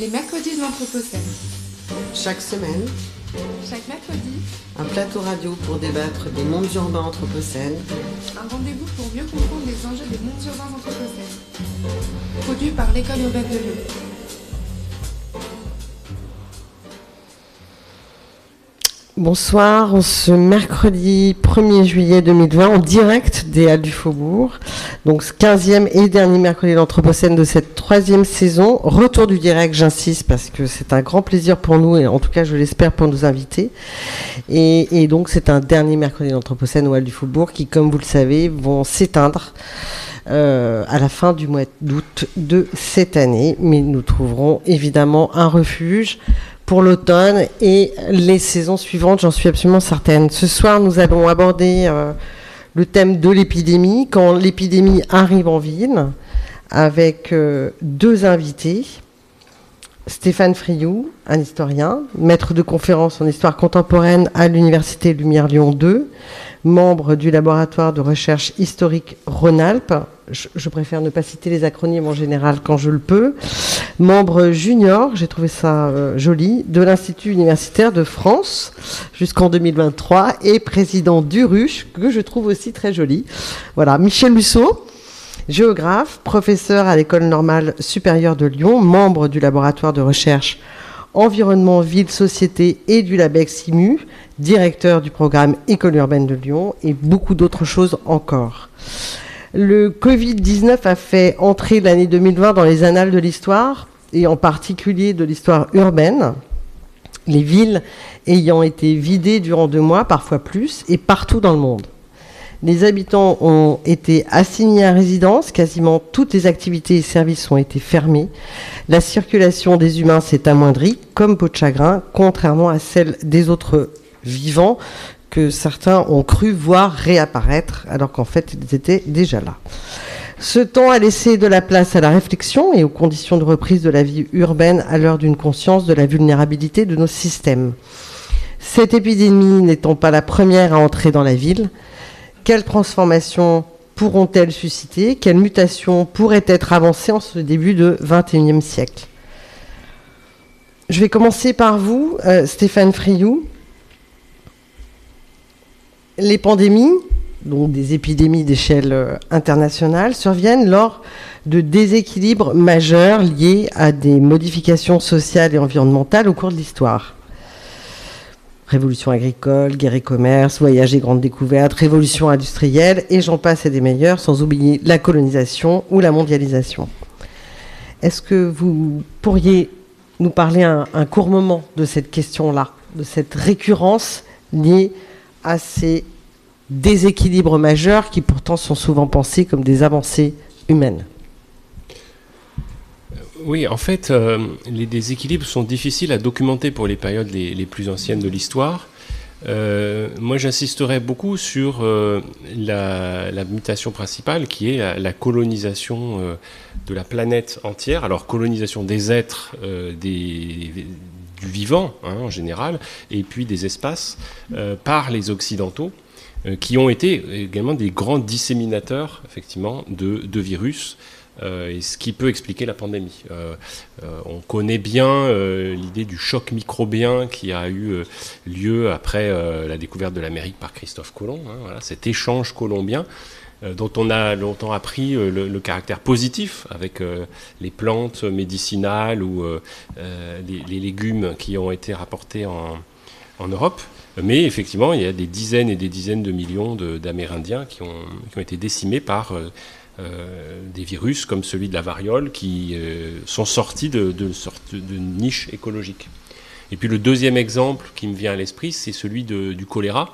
Les mercredis de l'Anthropocène. Chaque semaine, Chaque mercredi, un plateau radio pour débattre des mondes urbains anthropocènes, un rendez-vous pour mieux comprendre les enjeux des mondes urbains anthropocènes. Produit par l'École urbaine de Lyon. Bonsoir, on ce mercredi 1er juillet 2020 en direct des Halles du Faubourg. Donc 15e et dernier mercredi de l'Anthropocène de cette troisième saison. Retour du direct, j'insiste, parce que c'est un grand plaisir pour nous et en tout cas je l'espère pour nos invités. Et, donc c'est un dernier mercredi de l'Anthropocène aux Halles du Faubourg qui, comme vous le savez, vont s'éteindre. euh, à la fin du mois d'août de cette année, mais nous trouverons évidemment un refuge pour l'automne et les saisons suivantes, j'en suis absolument certaine. Ce soir, nous allons aborder euh, le thème de l'épidémie, quand l'épidémie arrive en ville, avec euh, deux invités. Stéphane Friou, un historien, maître de conférence en histoire contemporaine à l'Université Lumière Lyon 2, membre du laboratoire de recherche historique Rhône-Alpes. Je, préfère ne pas citer les acronymes en général quand je le peux. Membre junior, j'ai trouvé ça euh, joli, de l'Institut universitaire de France jusqu'en 2023 et président du RUCH, que je trouve aussi très joli. Voilà, Michel Musso, géographe, professeur à l'École normale supérieure de Lyon, membre du laboratoire de recherche environnement, ville, société et du LABEX IMU, directeur du programme École urbaine de Lyon et beaucoup d'autres choses encore. Le Covid-19 a fait entrer l'année 2020 dans les annales de l'histoire et en particulier de l'histoire urbaine. Les villes ayant été vidées durant deux mois, parfois plus, et partout dans le monde. Les habitants ont été assignés à résidence, quasiment toutes les activités et services ont été fermés. La circulation des humains s'est amoindrie, comme peau de chagrin, contrairement à celle des autres vivants que certains ont cru voir réapparaître, alors qu'en fait ils étaient déjà là. Ce temps a laissé de la place à la réflexion et aux conditions de reprise de la vie urbaine à l'heure d'une conscience de la vulnérabilité de nos systèmes. Cette épidémie n'étant pas la première à entrer dans la ville, quelles transformations pourront-elles susciter? Quelles mutations pourraient être avancées en ce début de XXIe siècle? Je vais commencer par vous, euh, Stéphane Friou. Les pandémies, donc des épidémies d'échelle euh, internationale, surviennent lors de déséquilibres majeurs liés à des modifications sociales et environnementales au cours de l'histoire. Révolution agricole, guerre et commerce, voyage et grandes découvertes, révolution industrielle, et j'en passe et des meilleurs, sans oublier la colonisation ou la mondialisation. Est-ce que vous pourriez nous parler un, un court moment de cette question-là, de cette récurrence liée à ces déséquilibres majeurs qui pourtant sont souvent pensés comme des avancées humaines Oui, en fait, euh, les déséquilibres sont difficiles à documenter pour les périodes les, plus anciennes de l'histoire. Euh, moi, j'insisterai beaucoup sur euh, la, mutation principale qui est la, la colonisation de la planète entière. Alors, colonisation des êtres, des, du vivant hein, en général, et puis des espaces euh, par les Occidentaux qui ont été également des grands disséminateurs, effectivement, de, virus. Euh, et ce qui peut expliquer la pandémie. Euh, euh, on connaît bien l'idée du choc microbien qui a eu lieu après la découverte de l'Amérique par Christophe Colomb, hein, voilà, cet échange colombien dont on a longtemps appris le, le caractère positif avec les plantes médicinales ou les, légumes qui ont été rapportés en, Europe. Mais effectivement, il y a des dizaines et des dizaines de millions d'Amérindiens qui ont, été décimés par euh, des virus comme celui de la variole qui euh, sont sortis de, de sorte de niche écologique. Et puis le deuxième exemple qui me vient à l'esprit, c'est celui du choléra, euh,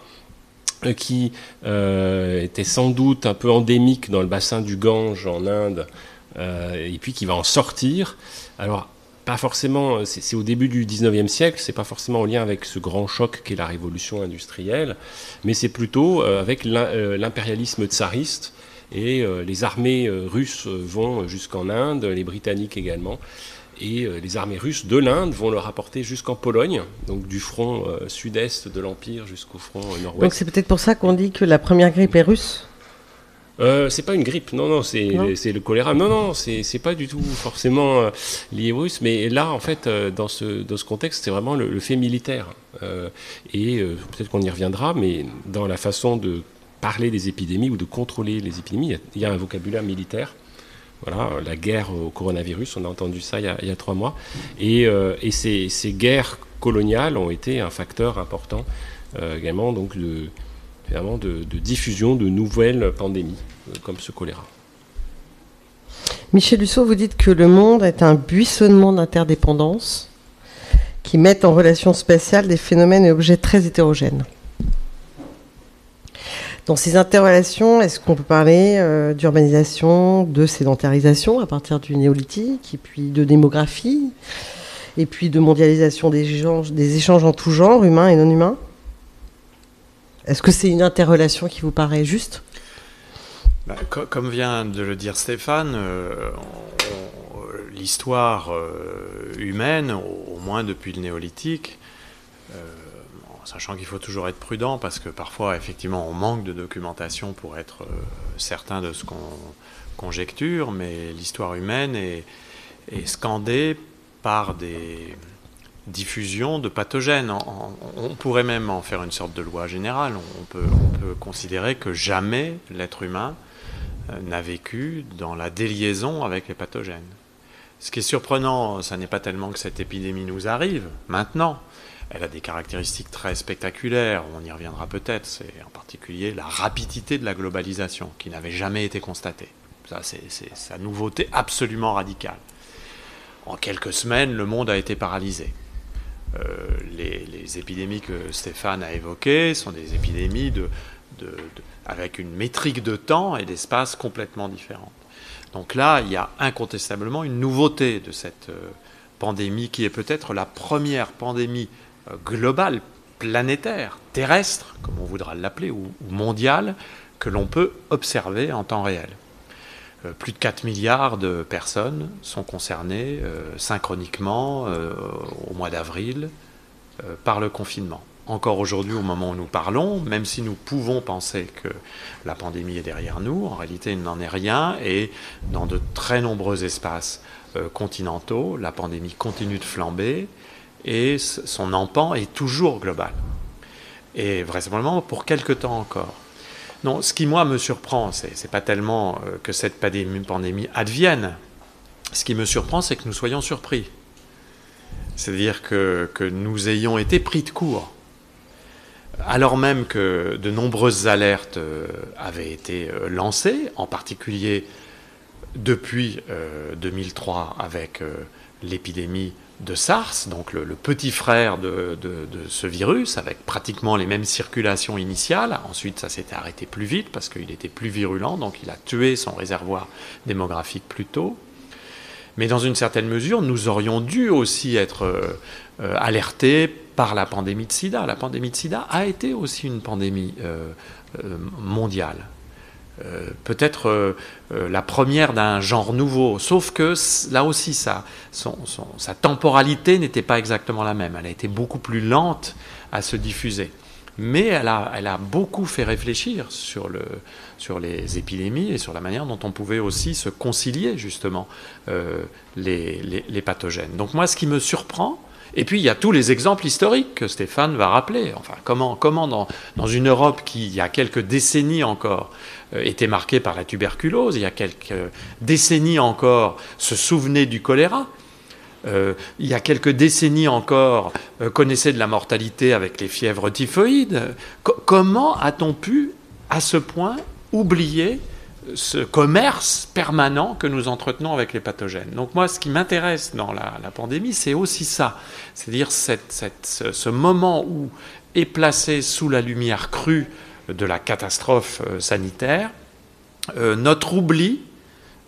qui euh, était sans doute un peu endémique dans le bassin du Gange en Inde, et puis qui va en sortir. Alors pas forcément, c'est au début du 19e siècle, c'est pas forcément en lien avec ce grand choc qu'est la révolution industrielle, mais c'est plutôt euh, avec l'impérialisme tsariste. Et euh, les armées euh, russes vont jusqu'en Inde, les Britanniques également. Et les armées russes de l'Inde vont le rapporter jusqu'en Pologne, donc du front sud-est de l'Empire jusqu'au front nord-ouest. Donc c'est peut-être pour ça qu'on dit que la première grippe est russe? Euh, c'est pas une grippe, non, non, c'est le choléra. Non, non, c'est pas du tout forcément euh, lié au virus. Mais là, en fait, euh, dans, ce, dans ce contexte, c'est vraiment le, fait militaire. et peut-être qu'on y reviendra, mais dans la façon de parler des épidémies ou de contrôler les épidémies, il y a, un vocabulaire militaire. Voilà, la guerre au coronavirus, on a entendu ça il y a, trois mois. Et, et ces, guerres coloniales ont été un facteur important également donc de, diffusion de nouvelles pandémies euh, comme ce choléra. Michel Dussault, vous dites que le monde est un buissonnement d'interdépendance qui met en relation spatiale des phénomènes et objets très hétérogènes. Dans ces interrelations, est-ce qu'on peut parler euh, d'urbanisation, de sédentarisation à partir du néolithique, et puis de démographie, et puis de mondialisation des échanges, en tout genre, humains et non humains? Est-ce que c'est une interrelation qui vous paraît juste? Bah, Comme vient de le dire Stéphane, euh, l'histoire euh, humaine, au, moins depuis le néolithique, euh, sachant qu'il faut toujours être prudent parce que parfois effectivement on manque de documentation pour être certain de ce qu'on conjecture, mais l'histoire humaine est scandée par des diffusion de pathogènes. On, pourrait même en faire une sorte de loi générale. On peut, considérer que jamais l'être humain euh, n'a vécu dans la déliaison avec les pathogènes. Ce qui est surprenant, ce n'est pas tellement que cette épidémie nous arrive maintenant. Elle a des caractéristiques très spectaculaires, on y reviendra peut-être, c'est en particulier la rapidité de la globalisation qui n'avait jamais été constatée. Ça, c'est sa nouveauté absolument radicale. En quelques semaines, le monde a été paralysé. Euh, les, épidémies que Stéphane a évoquées sont des épidémies avec une métrique de temps et d'espace complètement différente. Donc là, il y a incontestablement une nouveauté de cette euh, pandémie qui est peut-être la première pandémie globale, planétaire, terrestre, comme on voudra l'appeler, ou mondiale, que l'on peut observer en temps réel. Euh, plus de 4 milliards de personnes sont concernées euh, synchroniquement euh, au mois d'avril par le confinement. Encore aujourd'hui, au moment où nous parlons, même si nous pouvons penser que la pandémie est derrière nous, en réalité il n'en est rien et dans de très nombreux espaces continentaux, la pandémie continue de flamber et son empan est toujours global. Et vraisemblablement pour quelque temps encore. Non, ce qui moi me surprend, c'est n'est pas tellement euh, que cette pandémie advienne. Ce qui me surprend, c'est que nous soyons surpris. C'est-à-dire que, nous ayons été pris de court. Alors même que de nombreuses alertes euh, avaient été euh, lancées, en particulier depuis 2003 avec l'épidémie de SARS, donc le, petit frère de, ce virus, avec pratiquement les mêmes circulations initiales. Ensuite, ça s'était arrêté plus vite parce qu'il était plus virulent, donc il a tué son réservoir démographique plus tôt. Mais dans une certaine mesure, nous aurions dû aussi être euh, alertés par la pandémie de sida. La pandémie de sida a été aussi une pandémie euh, euh, mondiale. Euh, peut-être euh, euh, la première d'un genre nouveau, sauf que là aussi sa, temporalité n'était pas exactement la même, elle a été beaucoup plus lente à se diffuser. Mais elle a, beaucoup fait réfléchir sur, le, sur les épidémies et sur la manière dont on pouvait aussi se concilier justement les, les pathogènes. Donc moi, ce qui me surprend, et puis il y a tous les exemples historiques que Stéphane va rappeler. Comment, dans une Europe qui, il y a quelques décennies encore, euh, était marquée par la tuberculose, il y a quelques décennies encore, se souvenait du choléra, euh, il y a quelques décennies encore, euh, connaissait de la mortalité avec les fièvres typhoïdes. comment a-t-on pu, à ce point, oublier ce commerce permanent que nous entretenons avec les pathogènes. Donc moi, ce qui m'intéresse dans la, pandémie, c'est aussi ça, c'est-à-dire ce, moment où est placé sous la lumière crue de la catastrophe euh, sanitaire euh, notre oubli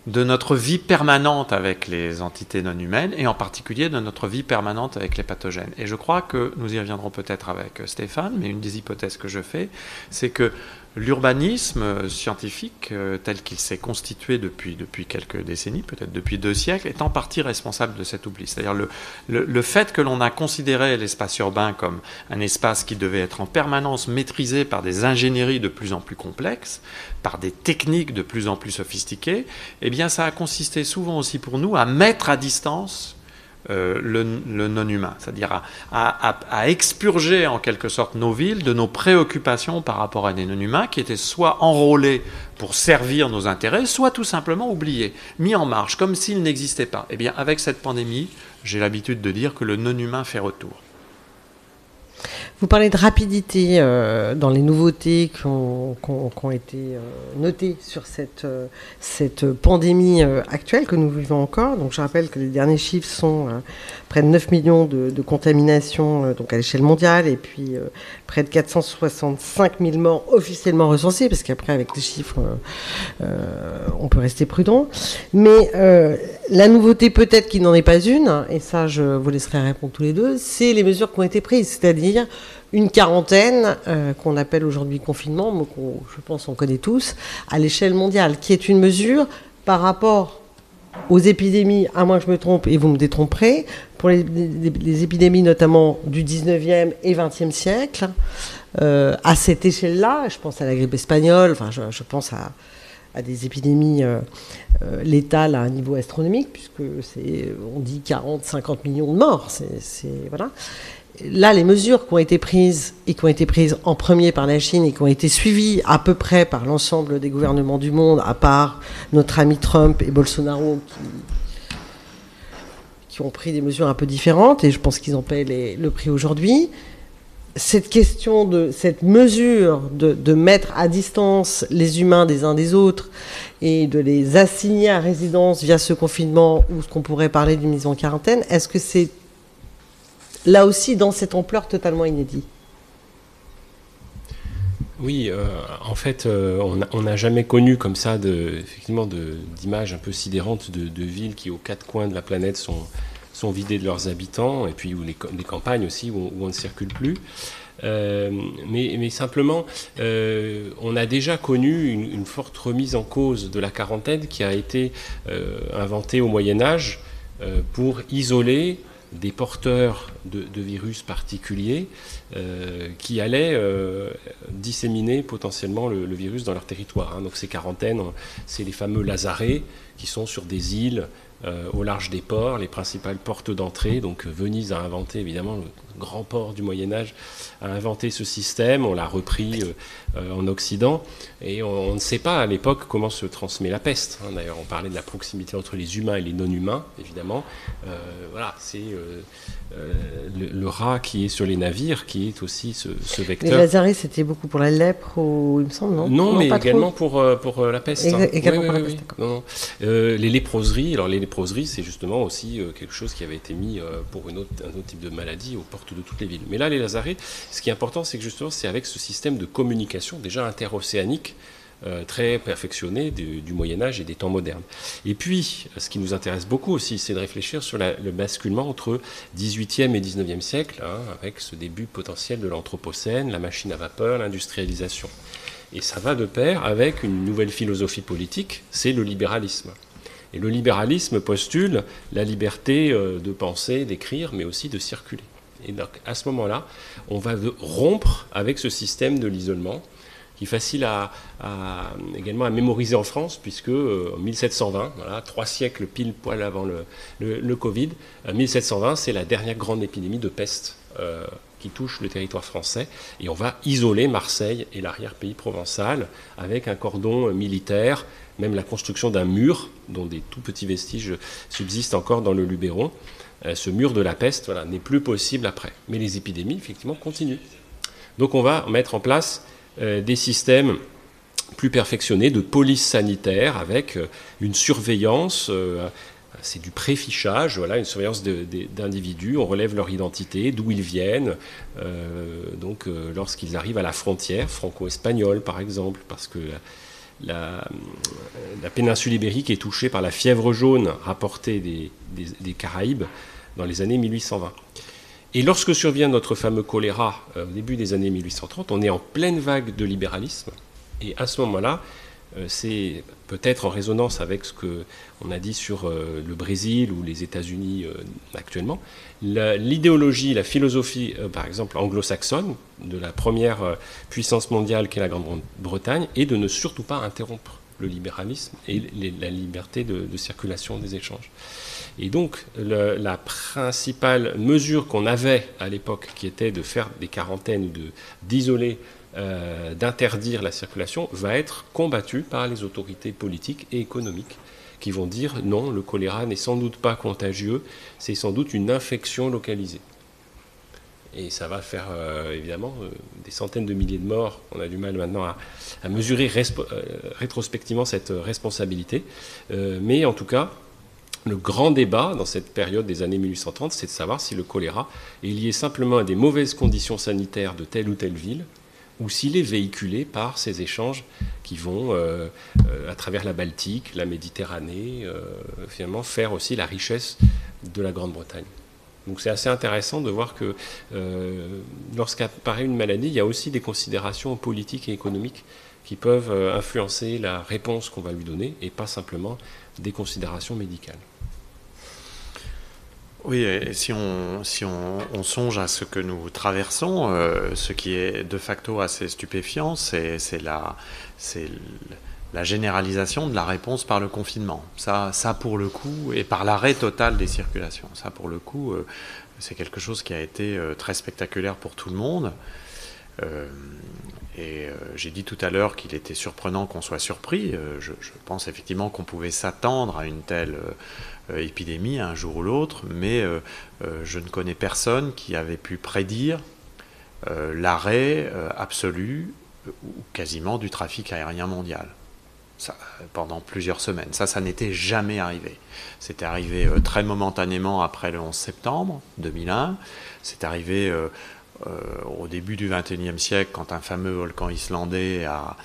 de notre vie permanente avec les entités non humaines et en particulier de notre vie permanente avec les pathogènes. Et je crois que nous y reviendrons peut-être avec Stéphane, mais une des hypothèses que je fais, c'est que l'urbanisme scientifique euh, tel qu'il s'est constitué depuis, depuis quelques décennies, peut-être depuis deux siècles, est en partie responsable de cet oubli. C'est-à-dire le, le, le, fait que l'on a considéré l'espace urbain comme un espace qui devait être en permanence maîtrisé par des ingénieries de plus en plus complexes, par des techniques de plus en plus sophistiquées, eh bien ça a consisté souvent aussi pour nous à mettre à distance euh, le, non-humain, c'est-à-dire à, expurger en quelque sorte nos villes de nos préoccupations par rapport à des non-humains qui étaient soit enrôlés pour servir nos intérêts, soit tout simplement oubliés, mis en marche, comme s'ils n'existaient pas. Eh bien, avec cette pandémie, j'ai l'habitude de dire que le non-humain fait retour. Vous parlez de rapidité euh, dans les nouveautés qui ont, été euh, notées sur cette, euh, cette pandémie actuelle que nous vivons encore. Donc je rappelle que les derniers chiffres sont près de 9 millions de, de contaminations donc à l'échelle mondiale et puis près de 465 000 morts officiellement recensés, parce qu'après avec les chiffres on peut rester prudent. Mais la nouveauté peut-être qui n'en est pas une, et ça je vous laisserai répondre tous les deux, c'est les mesures qui ont été prises, c'est-à-dire une quarantaine euh, qu'on appelle aujourd'hui confinement, mais qu'on, je pense, on connaît tous, à l'échelle mondiale, qui est une mesure par rapport aux épidémies, à moins que je me trompe et vous me détromperez, pour les, épidémies notamment du 19e et 20e siècle, euh, à cette échelle-là, je pense à la grippe espagnole, enfin je, pense à, des épidémies euh, létales à un niveau astronomique, puisque c'est, on dit 40, 50 millions de morts, c'est, voilà là, les mesures qui ont été prises et qui ont été prises en premier par la Chine et qui ont été suivies à peu près par l'ensemble des gouvernements du monde, à part notre ami Trump et Bolsonaro qui, ont pris des mesures un peu différentes et je pense qu'ils en paient le prix aujourd'hui. Cette question de cette mesure de, de, mettre à distance les humains des uns des autres et de les assigner à résidence via ce confinement ou ce qu'on pourrait parler d'une mise en quarantaine, est-ce que c'est là aussi dans cette ampleur totalement inédite. Oui, euh, en fait, euh, on n'a jamais connu comme ça, effectivement, d'images un peu sidérantes de, villes qui, aux quatre coins de la planète, sont, vidées de leurs habitants, et puis les, campagnes aussi, où, on ne circule plus. Euh, mais, simplement, on a déjà connu une, forte remise en cause de la quarantaine qui a été inventée au Moyen Âge pour isoler des porteurs de, virus particuliers euh, qui allaient euh, disséminer potentiellement le, virus dans leur territoire. Hein. Donc ces quarantaines, c'est les fameux lazarets qui sont sur des îles euh, au large des ports, les principales portes d'entrée. Donc Venise a inventé évidemment grand port du Moyen Âge a inventé ce système, on l'a repris en Occident, et on, ne sait pas à l'époque comment se transmet la peste. Hein. D'ailleurs, on parlait de la proximité entre les humains et les non-humains, évidemment. voilà, c'est euh, le, rat qui est sur les navires, qui est aussi ce, vecteur. Les Lazarés, c'était beaucoup pour la lèpre, il me semble, non? Non, mais également pour, euh, pour euh, la peste. également pour la peste, les léproseries, alors les léproseries, c'est justement aussi quelque chose qui avait été mis pour une autre, un autre type de maladie aux portes de toutes les villes. Mais là, les Lazarés, ce qui est important, c'est que justement, c'est avec ce système de communication déjà interocéanique euh, très perfectionné du, Moyen Âge et des temps modernes. Et puis, ce qui nous intéresse beaucoup aussi, c'est de réfléchir sur le basculement entre 18e et 19e siècle, hein, avec ce début potentiel de l'Anthropocène, la machine à vapeur, l'industrialisation. Et ça va de pair avec une nouvelle philosophie politique, c'est le libéralisme. Et le libéralisme postule la liberté euh, de penser, d'écrire, mais aussi de circuler. Et donc, à ce moment-là, on va rompre avec ce système de l'isolement qui est facile à, également à mémoriser en France, puisque euh, en 1720, voilà, trois siècles pile poil avant le, Covid, 1720, euh, c'est la dernière grande épidémie de peste euh, qui touche le territoire français, et on va isoler Marseille et l'arrière-pays provençal avec un cordon militaire, même la construction d'un mur, dont des tout petits vestiges subsistent encore dans le Luberon. Ce mur de la peste n'est plus possible après. Mais les épidémies, effectivement, continuent. Donc on va mettre en place euh, des systèmes plus perfectionnés de police sanitaire avec euh, une surveillance. Euh, c'est du préfichage, voilà, une surveillance d'individus. On relève leur identité, d'où ils viennent. donc, lorsqu'ils arrivent à la frontière franco-espagnole, par exemple, parce que la, péninsule ibérique est touchée par la fièvre jaune rapportée des, Caraïbes dans les années 1820. Et lorsque survient notre fameux choléra euh, au début des années 1830, on est en pleine vague de libéralisme. Et à ce moment-là, c'est peut-être en résonance avec ce qu'on a dit sur euh, le Brésil ou les États-Unis euh, actuellement. L'idéologie, la, philosophie, par exemple, anglo-saxonne, de la première puissance mondiale qu'est la Grande-Bretagne, est de ne surtout pas interrompre le libéralisme et la liberté de, circulation des échanges. Et donc, la principale mesure qu'on avait à l'époque, qui était de faire des quarantaines ou d'isoler euh, d'interdire la circulation va être combattu par les autorités politiques et économiques qui vont dire non, le choléra n'est sans doute pas contagieux, c'est sans doute une infection localisée. Et ça va faire euh, évidemment euh, des centaines de milliers de morts. On a du mal maintenant à, mesurer rétrospectivement cette responsabilité. mais en tout cas, le grand débat dans cette période des années 1830, c'est de savoir si le choléra est lié simplement à des mauvaises conditions sanitaires de telle ou telle ville, ou s'il est véhiculé par ces échanges qui vont, euh, euh, à travers la Baltique, la Méditerranée, euh, finalement faire aussi la richesse de la Grande-Bretagne. Donc c'est assez intéressant de voir que lorsqu'apparaît une maladie, il y a aussi des considérations politiques et économiques qui peuvent influencer la réponse qu'on va lui donner et pas simplement des considérations médicales. Oui, et si on, songe à ce que nous traversons, euh, ce qui est de facto assez stupéfiant, c'est la, généralisation de la réponse par le confinement. Ça, ça pour le coup, et par l'arrêt total des circulations. Ça, pour le coup, euh, c'est quelque chose qui a été euh, très spectaculaire pour tout le monde. Et j'ai dit tout à l'heure qu'il était surprenant qu'on soit surpris. Je, je, pense effectivement qu'on pouvait s'attendre à une telle euh, épidémie un jour ou l'autre, mais euh, euh, je ne connais personne qui avait pu prédire l'arrêt absolu ou quasiment du trafic aérien mondial. Pendant plusieurs semaines. Ça, ça n'était jamais arrivé. C'était arrivé très momentanément après le 11 septembre 2001. C'est arrivé euh, au début du XXIe siècle, quand un fameux volcan islandais a,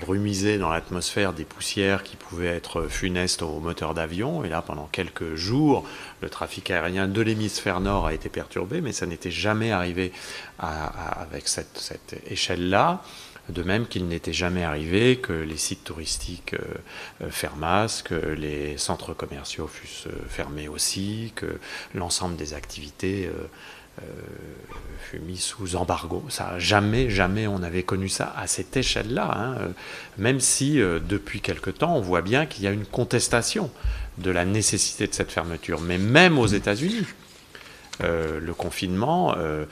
brumisé dans l'atmosphère des poussières qui pouvaient être funestes aux moteurs d'avion. Et là, pendant quelques jours, le trafic aérien de l'hémisphère nord a été perturbé, mais ça n'était jamais arrivé avec cette, échelle-là. De même qu'il n'était jamais arrivé que les sites touristiques euh, fermassent, que les centres commerciaux fussent fermés aussi, que l'ensemble des activités euh, euh, fut mis sous embargo. Ça, jamais, jamais on avait connu ça à cette échelle-là. Hein. Même si euh, depuis quelque temps, on voit bien qu'il y a une contestation de la nécessité de cette fermeture. Mais même aux États-Unis, euh, le confinement euh, euh,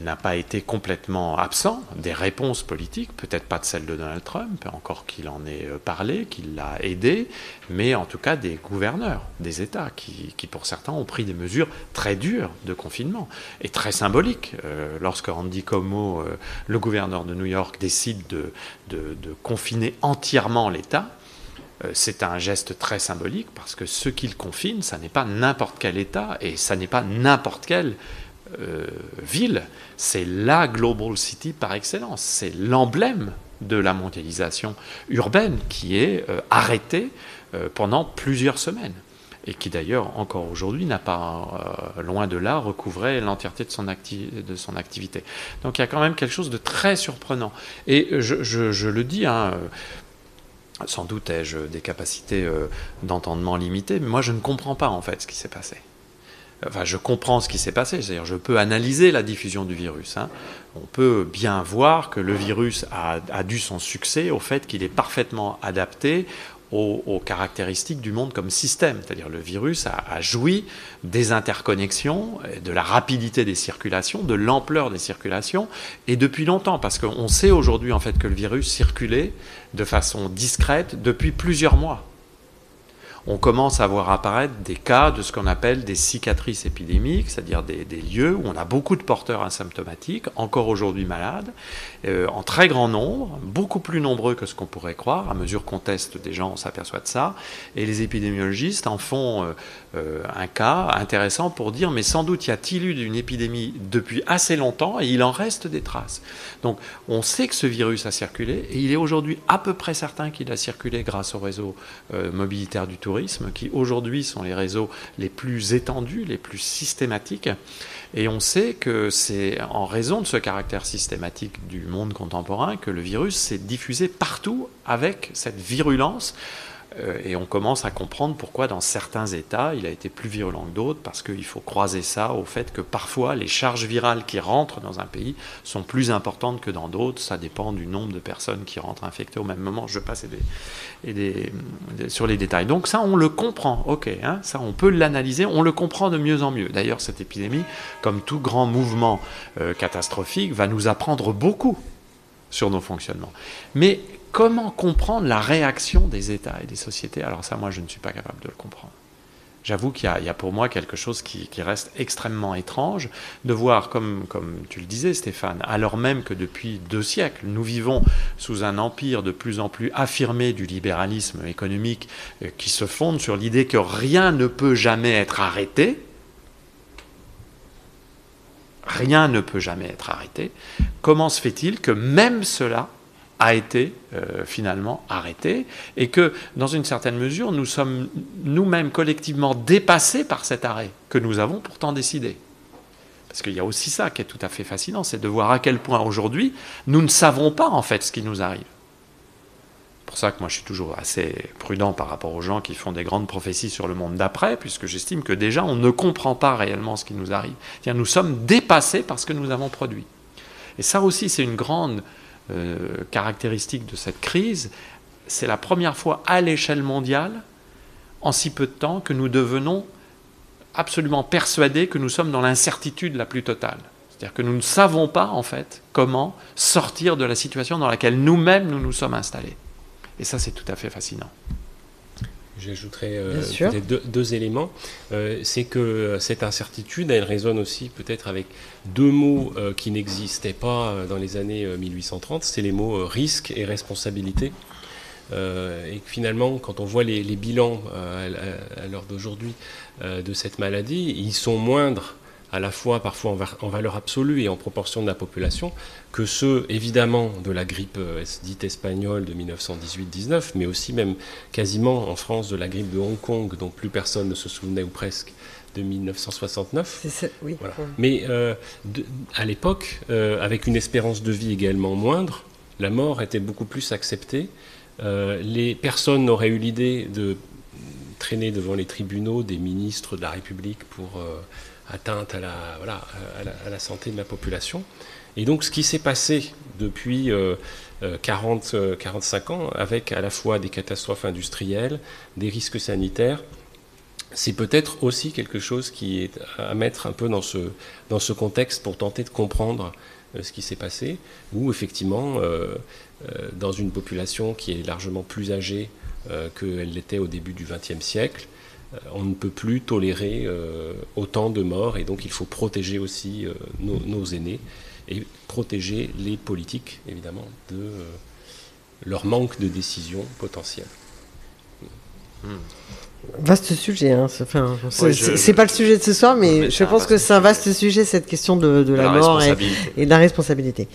n'a pas été complètement absent des réponses politiques, peut-être pas de celle de Donald Trump, encore qu'il en ait parlé, qu'il l'a aidé, mais en tout cas des gouverneurs des États qui, pour certains ont pris des mesures très dures de confinement et très symboliques. lorsque Randy Cuomo, le gouverneur de New York, décide de confiner entièrement l'État, euh, c'est un geste très symbolique parce que ce qu'il confine, ça n'est pas n'importe quel État et ça n'est pas n'importe quelle euh, ville. C'est la Global City par excellence. C'est l'emblème de la mondialisation urbaine qui est euh, arrêtée pendant plusieurs semaines et qui d'ailleurs encore aujourd'hui n'a pas, loin de là, recouvré l'entièreté de, son activité. Donc il y a quand même quelque chose de très surprenant. Et je, le dis, hein, sans doute ai-je des capacités euh, d'entendement limitées, mais moi je ne comprends pas en fait ce qui s'est passé. Enfin, je comprends ce qui s'est passé, c'est-à-dire je peux analyser la diffusion du virus. Hein. On peut bien voir que le virus a, a dû son succès au fait qu'il est parfaitement adapté aux, caractéristiques du monde comme système. C'est-à-dire le virus a, joui des interconnexions, de la rapidité des circulations, de l'ampleur des circulations, et depuis longtemps, parce qu'on sait aujourd'hui en fait que le virus circulait de façon discrète depuis plusieurs mois on commence à voir apparaître des cas de ce qu'on appelle des cicatrices épidémiques, c'est-à-dire des, lieux où on a beaucoup de porteurs asymptomatiques, encore aujourd'hui malades, euh, en très grand nombre, beaucoup plus nombreux que ce qu'on pourrait croire. À mesure qu'on teste des gens, on s'aperçoit de ça. Et les épidémiologistes en font euh, euh, un cas intéressant pour dire, mais sans doute y a-t-il eu une épidémie depuis assez longtemps et il en reste des traces. Donc on sait que ce virus a circulé et il est aujourd'hui à peu près certain qu'il a circulé grâce au réseau mobilitaire du tourisme, qui aujourd'hui sont les réseaux les plus étendus, les plus systématiques. Et on sait que c'est en raison de ce caractère systématique du monde contemporain que le virus s'est diffusé partout avec cette virulence et on commence à comprendre pourquoi dans certains États il a été plus virulent que d'autres, parce qu'il faut croiser ça au fait que parfois les charges virales qui rentrent dans un pays sont plus importantes que dans d'autres. Ça dépend du nombre de personnes qui rentrent infectées au même moment. Je passe sur les détails. Donc ça, on le comprend, ok, hein, ça on peut l'analyser, on le comprend de mieux en mieux. D'ailleurs, cette épidémie, comme tout grand mouvement euh, catastrophique, va nous apprendre beaucoup sur nos fonctionnements. Mais comment comprendre la réaction des États et des sociétés. Alors ça, moi, je ne suis pas capable de le comprendre. J'avoue qu'il y, a pour moi quelque chose qui, reste extrêmement étrange de voir, comme, comme tu le disais Stéphane, alors même que depuis deux siècles, nous vivons sous un empire de plus en plus affirmé du libéralisme économique euh, qui se fonde sur l'idée que rien ne peut jamais être arrêté, rien ne peut jamais être arrêté, comment se fait-il que même cela a été euh, finalement arrêté et que dans une certaine mesure nous sommes nous-mêmes collectivement dépassés par cet arrêt que nous avons pourtant décidé. Parce qu'il y a aussi ça qui est tout à fait fascinant, c'est de voir à quel point aujourd'hui nous ne savons pas en fait ce qui nous arrive. C'est pour ça que moi je suis toujours assez prudent par rapport aux gens qui font des grandes prophéties sur le monde d'après, puisque j'estime que déjà on ne comprend pas réellement ce qui nous arrive. Nous sommes dépassés par ce que nous avons produit. Et ça aussi c'est une grande caractéristique de cette crise, c'est la première fois à l'échelle mondiale, en si peu de temps, que nous devenons absolument persuadés que nous sommes dans l'incertitude la plus totale. C'est-à-dire que nous ne savons pas, en fait, comment sortir de la situation dans laquelle nous-mêmes nous nous sommes installés. Et ça, c'est tout à fait fascinant. J'ajouterais euh, deux, éléments. Euh, c'est que euh, cette incertitude, elle résonne aussi peut-être avec deux mots qui n'existaient pas dans les années 1830. C'est les mots risque et responsabilité. et finalement, quand on voit les, bilans à l'heure d'aujourd'hui de cette maladie, ils sont moindres à la fois parfois en, valeur absolue et en proportion de la population, que ceux évidemment de la grippe euh, dite espagnole de 1918-19, mais aussi même quasiment en France de la grippe de Hong Kong dont plus personne ne se souvenait ou presque de 1969. oui. Mais euh, à l'époque, euh, avec une espérance de vie également moindre, la mort était beaucoup plus acceptée. les personnes n'auraient eu l'idée de traîner devant les tribunaux des ministres de la République pour atteinte à la, santé de la population. Et donc ce qui s'est passé depuis 40, euh, 45 euh, ans, avec à la fois des catastrophes industrielles, des risques sanitaires, c'est peut-être aussi quelque chose qui est à mettre un peu dans ce, dans ce contexte pour tenter de comprendre euh, ce qui s'est passé, où effectivement, dans une population qui est largement plus âgée qu'elle l'était au début du XXe siècle, euh, on ne peut plus tolérer euh, autant de morts et donc il faut protéger aussi euh, nos, aînés et protéger les politiques évidemment de leur manque de décision potentielle. Hmm. Vaste sujet, hein. enfin, c'est pas le sujet de ce soir, mais, je pense que c'est un vaste sujet, cette question de, la, mort et, de la responsabilité.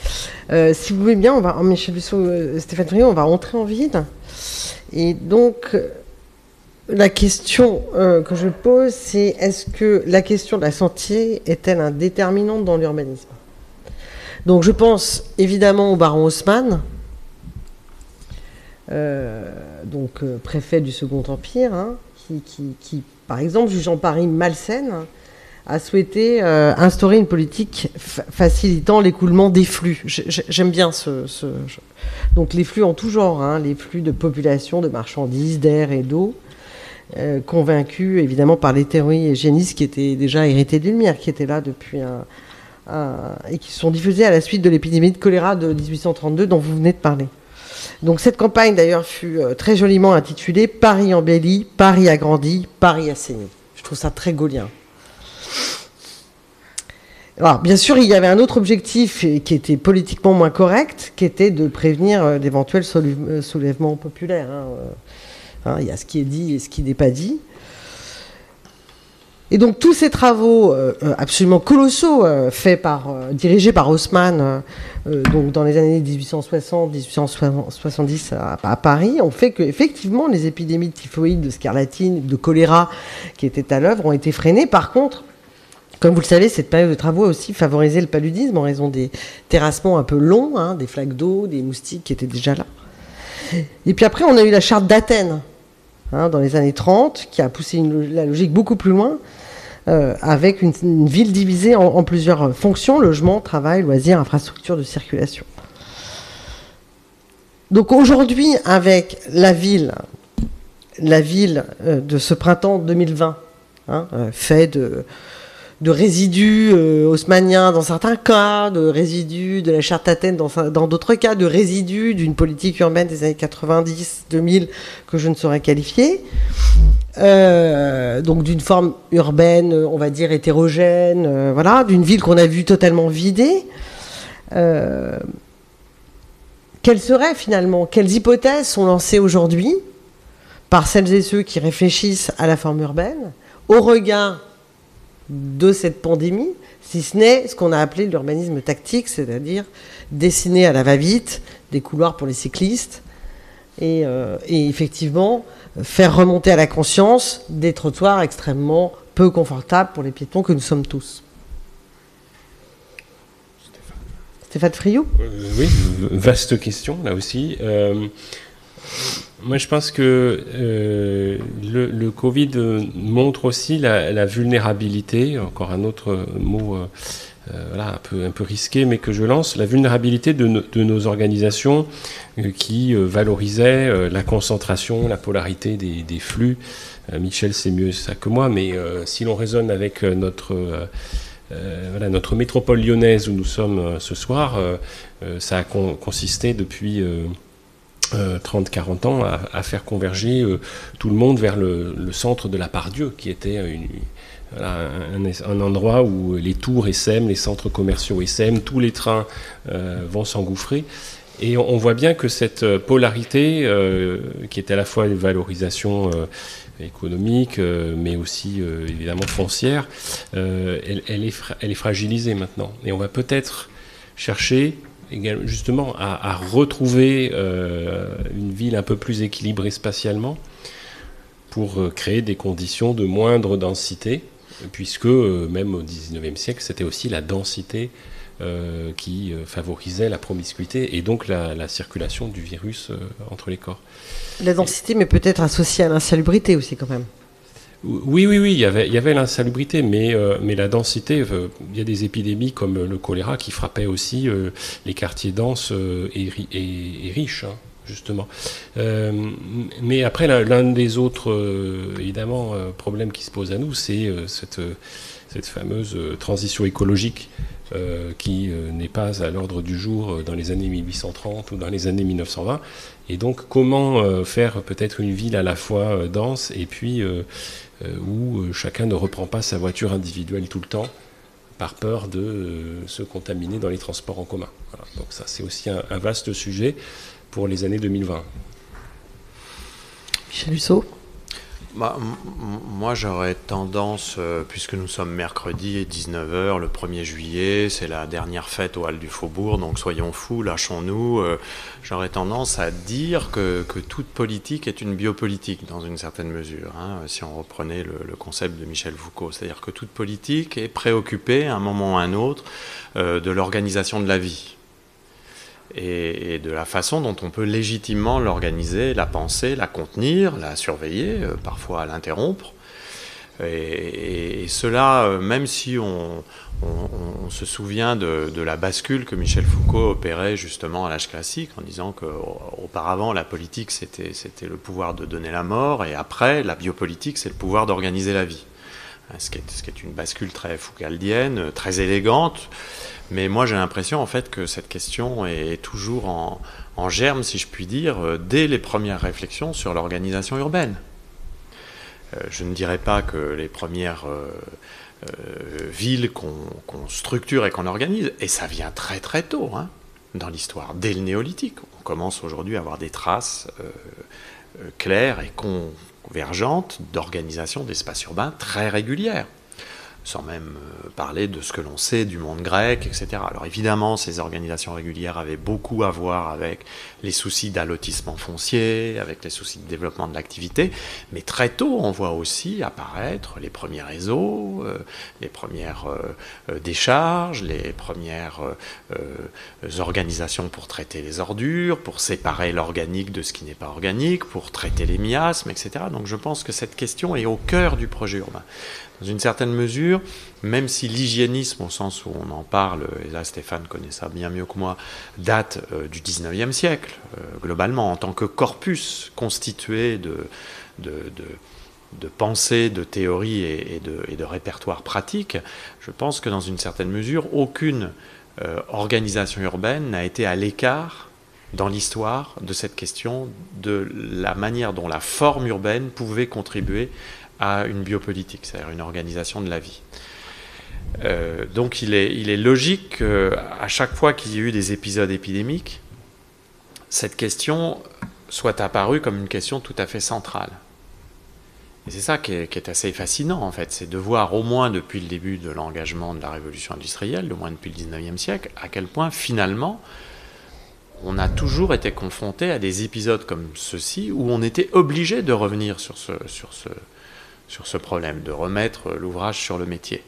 si vous voulez bien, on va, Michel Busseau, Stéphane Friot, on va rentrer en vide. Et donc, la question euh, que je pose, c'est est-ce que la question de la santé est-elle un déterminant dans l'urbanisme? Donc je pense évidemment au baron Haussmann, euh, donc euh, préfet du Second Empire, hein, qui, par exemple, jugeant Paris malsaine, a souhaité instaurer une politique facilitant l'écoulement des flux. J'aime bien ce, Donc les flux en tout genre, hein, les flux de population, de marchandises, d'air et d'eau. Euh, convaincu évidemment par les théories hygiénistes qui étaient déjà héritées de Lumière, qui étaient là depuis un, et qui sont diffusées à la suite de l'épidémie de choléra de 1832 dont vous venez de parler. Donc cette campagne d'ailleurs fut euh, très joliment intitulée Paris embelli, Paris agrandi, Paris assaini. Je trouve ça très gaulien. Alors, bien sûr, il y avait un autre objectif qui était politiquement moins correct, qui était de prévenir euh, d'éventuels soulèvements populaires. Hein, Hein, il y a ce qui est dit et ce qui n'est pas dit. Et donc tous ces travaux euh, euh, absolument colossaux, euh, faits par, dirigés par Haussmann, donc dans les années 1860-1870 à, Paris, ont fait qu'effectivement les épidémies de typhoïde, de scarlatine, de choléra qui étaient à l'œuvre ont été freinées. Par contre, comme vous le savez, cette période de travaux a aussi favorisé le paludisme en raison des terrassements un peu longs, hein, des flaques d'eau, des moustiques qui étaient déjà là. Et puis après, on a eu la charte d'Athènes hein, dans les années 30, qui a poussé la logique beaucoup plus loin, euh, avec une, ville divisée en, plusieurs fonctions, logement, travail, loisirs, infrastructures de circulation. Donc aujourd'hui, avec la ville, la ville euh, de ce printemps 2020, hein, euh, fait de de résidus euh, haussmanniens dans certains cas, de résidus de la charte Athènes dans d'autres cas, de résidus d'une politique urbaine des années 90-2000 que je ne saurais qualifier. Euh, donc d'une forme urbaine, on va dire hétérogène, euh, voilà, d'une ville qu'on a vue totalement vidée. quelles seraient finalement, quelles hypothèses sont lancées aujourd'hui par celles et ceux qui réfléchissent à la forme urbaine au regard de cette pandémie, si ce n'est ce qu'on a appelé l'urbanisme tactique, c'est-à-dire dessiner à la va-vite des couloirs pour les cyclistes et, euh, effectivement faire remonter à la conscience des trottoirs extrêmement peu confortables pour les piétons que nous sommes tous. Stéphane Friou? Euh, Oui, vaste question là aussi. Euh, moi, je pense que euh, le, Covid montre aussi la, vulnérabilité, encore un autre mot euh, euh, voilà, un, peu, un peu risqué, mais que je lance, la vulnérabilité de, nos organisations qui valorisaient la concentration, la polarité des, flux. Michel sait mieux ça que moi, mais si l'on raisonne avec notre... notre métropole lyonnaise où nous sommes ce soir, ça a consisté depuis 30-40 euh, ans à, faire converger euh, tout le monde vers le, centre de la Pardieu, qui était un, endroit où les tours SM, les centres commerciaux SM, tous les trains euh, vont s'engouffrer. Et on, voit bien que cette polarité, qui est à la fois une valorisation économique, mais aussi évidemment foncière, elle, est elle est fragilisée maintenant. Et on va peut-être chercher justement à, retrouver euh, une ville un peu plus équilibrée spatialement pour euh, créer des conditions de moindre densité, puisque euh, même au XIXe siècle, c'était aussi la densité qui favorisait la promiscuité et donc la, circulation du virus entre les corps. La densité, mais peut-être associée à l'insalubrité aussi quand même. Oui, oui, oui, il y avait, l'insalubrité, mais, euh, mais la densité, euh, il y a des épidémies comme le choléra qui frappaient aussi euh, les quartiers denses et, riches, hein, justement. mais après, l'un des autres, évidemment, problèmes qui se posent à nous, c'est cette, cette fameuse transition écologique qui n'est pas à l'ordre du jour dans les années 1830 ou dans les années 1920. Et donc, comment faire peut-être une ville à la fois dense et puis euh, où euh, chacun ne reprend pas sa voiture individuelle tout le temps par peur de euh, se contaminer dans les transports en commun. Donc ça, c'est aussi un, vaste sujet pour les années 2020. Michel Husseau bah, moi, j'aurais tendance, euh, puisque nous sommes mercredi et 19h, le 1er juillet, c'est la dernière fête au Hall du Faubourg, donc soyons fous, lâchons-nous. Euh, j'aurais tendance à dire que, toute politique est une biopolitique, dans une certaine mesure, hein, si on reprenait le, concept de Michel Foucault. C'est-à-dire que toute politique est préoccupée, à un moment ou à un autre, euh, de l'organisation de la vie et, de la façon dont on peut légitimement l'organiser, la penser, la contenir, la surveiller, euh, parfois l'interrompre. Et, cela, euh, même si on, se souvient de, la bascule que Michel Foucault opérait justement à l'âge classique, en disant qu'auparavant la politique c'était le pouvoir de donner la mort, et après la biopolitique c'est le pouvoir d'organiser la vie. Ce qui, est, ce qui, est, une bascule très foucaldienne, très élégante, mais moi, j'ai l'impression en fait que cette question est toujours en, germe, si je puis dire, euh, dès les premières réflexions sur l'organisation urbaine. Euh, je ne dirais pas que les premières euh, villes qu'on structure et qu'on organise, et ça vient très très tôt hein, dans l'histoire, dès le néolithique. On commence aujourd'hui à avoir des traces claires et convergentes d'organisation d'espaces urbains très régulières. Sans même euh, parler de ce que l'on sait du monde grec, etc. Alors évidemment, ces organisations régulières avaient beaucoup à voir avec les soucis d'allotissement foncier, avec les soucis de développement de l'activité, mais très tôt, on voit aussi apparaître les premiers réseaux, euh, les premières euh, décharges, les premières organisations pour traiter les ordures, pour séparer l'organique de ce qui n'est pas organique, pour traiter les miasmes, etc. Donc je pense que cette question est au cœur du projet urbain dans une certaine mesure, même si l'hygiénisme, au sens où on en parle, et là Stéphane connaît ça bien mieux que moi, date euh, du 19e siècle, euh, globalement, en tant que corpus constitué de, de, de, pensée, de théorie et, de, et, de, répertoire pratique, je pense que dans une certaine mesure, aucune euh, organisation urbaine n'a été à l'écart dans l'histoire de cette question de la manière dont la forme urbaine pouvait contribuer à une biopolitique, c'est-à-dire une organisation de la vie. Euh, donc il est, logique qu'à chaque fois qu'il y a eu des épisodes épidémiques, cette question soit apparue comme une question tout à fait centrale. Et c'est ça qui est, assez fascinant en fait, c'est de voir au moins depuis le début de l'engagement de la révolution industrielle, au moins depuis le 19e siècle, à quel point finalement on a toujours été confronté à des épisodes comme ceux-ci où on était obligé de revenir sur ce, sur ce, sur ce problème, de remettre l'ouvrage sur le métier.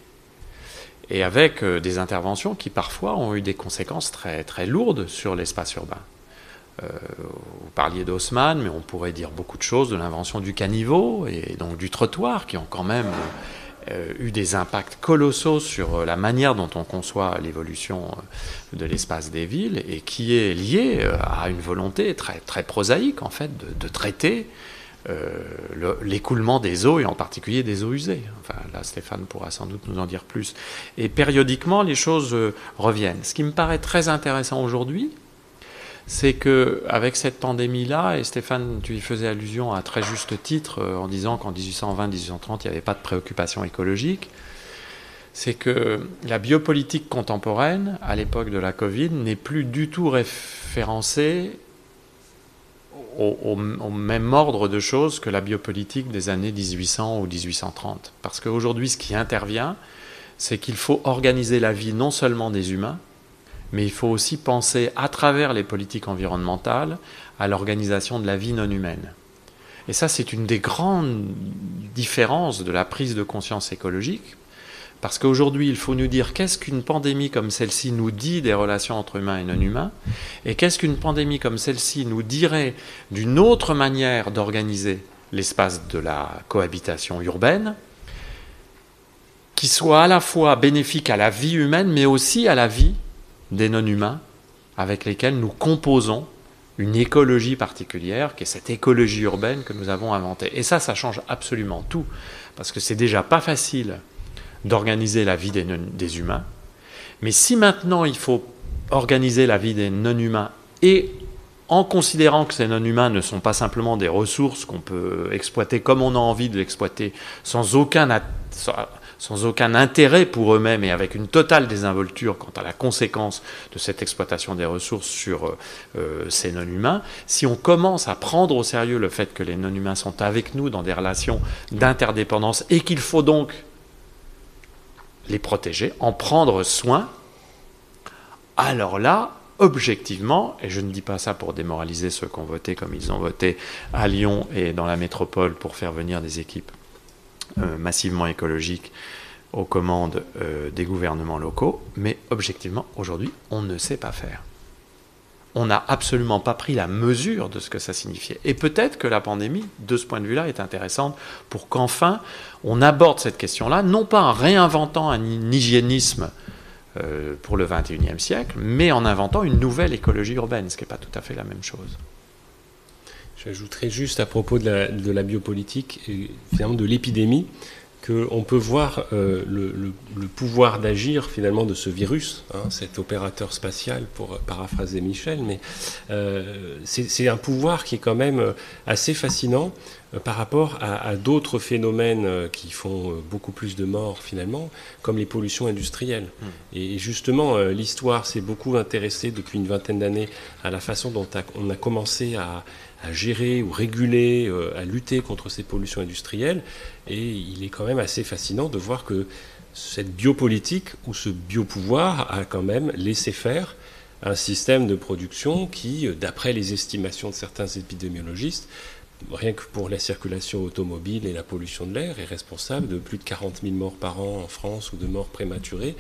Et avec euh, des interventions qui parfois ont eu des conséquences très, très lourdes sur l'espace urbain. Euh, vous parliez d'Haussmann, mais on pourrait dire beaucoup de choses de l'invention du caniveau et donc du trottoir, qui ont quand même euh, eu des impacts colossaux sur la manière dont on conçoit l'évolution de l'espace des villes et qui est lié à une volonté très, prosaïque en fait de traiter euh, l'écoulement des eaux et en particulier des eaux usées. Enfin, là, Stéphane pourra sans doute nous en dire plus. Et périodiquement, les choses euh, reviennent. Ce qui me paraît très intéressant aujourd'hui, c'est que avec cette pandémie-là, et Stéphane, tu y faisais allusion à très juste titre euh, en disant qu'en 1820-1830, il n'y avait pas de préoccupation écologique, c'est que la biopolitique contemporaine, à l'époque de la Covid, n'est plus du tout référencée au, même ordre de choses que la biopolitique des années 1800 ou 1830. Parce qu'aujourd'hui, ce qui intervient, c'est qu'il faut organiser la vie non seulement des humains, mais il faut aussi penser à travers les politiques environnementales à l'organisation de la vie non humaine. Et ça, c'est une des grandes différences de la prise de conscience écologique, parce qu'aujourd'hui, il faut nous dire qu'est-ce qu'une pandémie comme celle-ci nous dit des relations entre humains et non humains, et qu'est-ce qu'une pandémie comme celle-ci nous dirait d'une autre manière d'organiser l'espace de la cohabitation urbaine, qui soit à la fois bénéfique à la vie humaine, mais aussi à la vie des non-humains avec lesquels nous composons une écologie particulière, qui est cette écologie urbaine que nous avons inventée. Et ça, ça change absolument tout, parce que c'est déjà pas facile d'organiser la vie des, humains. Mais si maintenant il faut organiser la vie des non-humains et en considérant que ces non-humains ne sont pas simplement des ressources qu'on peut exploiter comme on a envie de l'exploiter, sans aucun, sans aucun intérêt pour eux-mêmes et avec une totale désinvolture quant à la conséquence de cette exploitation des ressources sur euh, ces non-humains, si on commence à prendre au sérieux le fait que les non-humains sont avec nous dans des relations d'interdépendance et qu'il faut donc les protéger, en prendre soin, alors là, objectivement, et je ne dis pas ça pour démoraliser ceux qui ont voté comme ils ont voté à Lyon et dans la métropole pour faire venir des équipes euh, massivement écologiques aux commandes euh, des gouvernements locaux, mais objectivement, aujourd'hui, on ne sait pas faire. On n'a absolument pas pris la mesure de ce que ça signifiait. Et peut-être que la pandémie, de ce point de vue-là, est intéressante pour qu'enfin on aborde cette question-là, non pas en réinventant un hygiénisme euh, pour le XXIe siècle, mais en inventant une nouvelle écologie urbaine, ce qui n'est pas tout à fait la même chose. J'ajouterais juste à propos de la, de la biopolitique, et finalement de l'épidémie, qu'on peut voir euh, le, pouvoir d'agir finalement de ce virus, hein, cet opérateur spatial pour paraphraser Michel, mais euh, c'est un pouvoir qui est quand même assez fascinant euh, par rapport à, d'autres phénomènes qui font beaucoup plus de morts finalement, comme les pollutions industrielles. Hmm. Et justement, l'histoire s'est beaucoup intéressée depuis une vingtaine d'années à la façon dont on a commencé à à gérer ou réguler, euh, à lutter contre ces pollutions industrielles. Et il est quand même assez fascinant de voir que cette biopolitique ou ce biopouvoir a quand même laissé faire un système de production qui, d'après les estimations de certains épidémiologistes, rien que pour la circulation automobile et la pollution de l'air, est responsable de plus de 40 000 morts par an en France ou de morts prématurées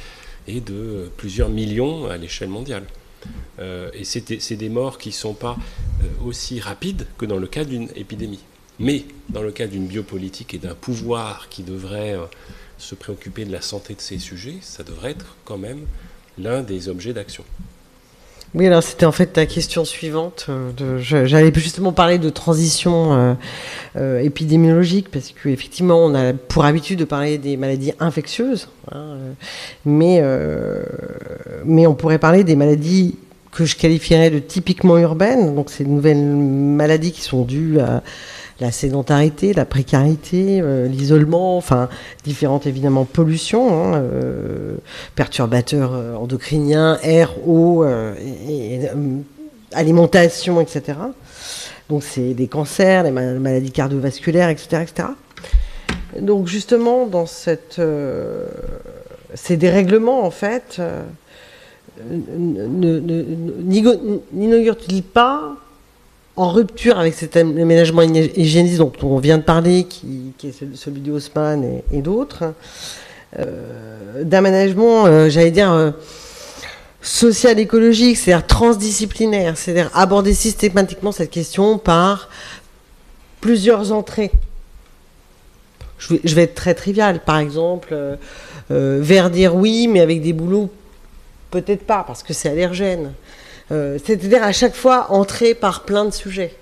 et de plusieurs millions à l'échelle mondiale. Euh, et c'est des morts qui ne sont pas euh, aussi rapides que dans le cas d'une épidémie. Mais dans le cas d'une biopolitique et d'un pouvoir qui devrait euh, se préoccuper de la santé de ces sujets, ça devrait être quand même l'un des objets d'action. Oui, alors c'était en fait ta question suivante. J'allais justement parler de transition épidémiologique parce qu'effectivement, on a pour habitude de parler des maladies infectieuses, hein, mais, mais on pourrait parler des maladies que je qualifierais de typiquement urbaines. Donc, ces nouvelles maladies qui sont dues à la sédentarité, la précarité, euh, l'isolement, enfin différentes évidemment pollutions, hein, euh, perturbateurs euh, endocriniens, air, eau, alimentation, etc. Donc c'est des cancers, les maladies cardiovasculaires, etc., etc. Donc justement dans cette, ces dérèglements en fait n'inaugure-t-il pas en rupture avec cet aménagement hygiéniste dont on vient de parler, qui, est celui du Haussmann et, d'autres, euh, d'aménagement, euh, j'allais dire, euh, social-écologique, c'est-à-dire transdisciplinaire, c'est-à-dire aborder systématiquement cette question par plusieurs entrées. Je vais, être très trivial, par exemple, verdir oui, mais avec des boulots Peut-être pas, parce que c'est allergène. Euh, c'est-à-dire à chaque fois entrer par plein de sujets.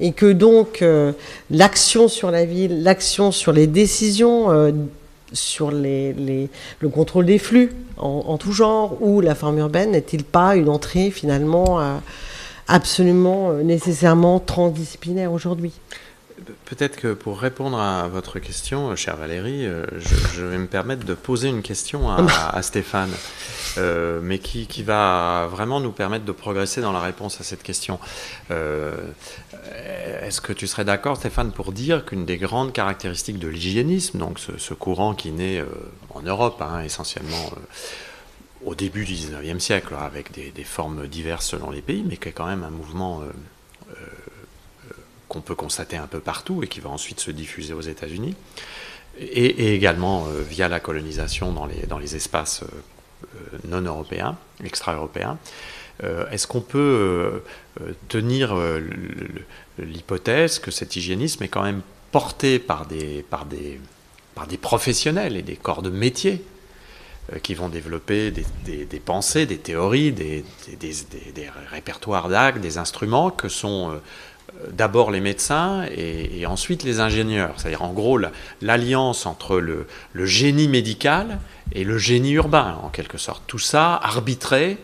Et que donc euh, l'action sur la ville, l'action sur les décisions, euh, sur le contrôle des flux en, tout genre, ou la forme urbaine, n'est-il pas une entrée finalement absolument nécessairement transdisciplinaire aujourd'hui? Peut-être que pour répondre à votre question, chère Valérie, je, vais me permettre de poser une question à Stéphane. Euh, mais qui, va vraiment nous permettre de progresser dans la réponse à cette question. Euh, est-ce que tu serais d'accord, Stéphane, pour dire qu'une des grandes caractéristiques de l'hygiénisme, donc ce, courant qui naît euh, en Europe, hein, essentiellement au début du 19e siècle, avec des, formes diverses selon les pays, mais qui est quand même un mouvement qu'on peut constater un peu partout et qui va ensuite se diffuser aux États-Unis, et, également via la colonisation dans les, espaces euh, non européens, extra-européens. Euh, est-ce qu'on peut euh, tenir l'hypothèse que cet hygiénisme est quand même porté par des, professionnels et des corps de métier qui vont développer des, des, pensées, des théories, des, des répertoires d'actes, des instruments que sont d'abord les médecins et, ensuite les ingénieurs. C'est-à-dire en gros l'alliance entre le, génie médical et le génie urbain, en quelque sorte. Tout ça arbitré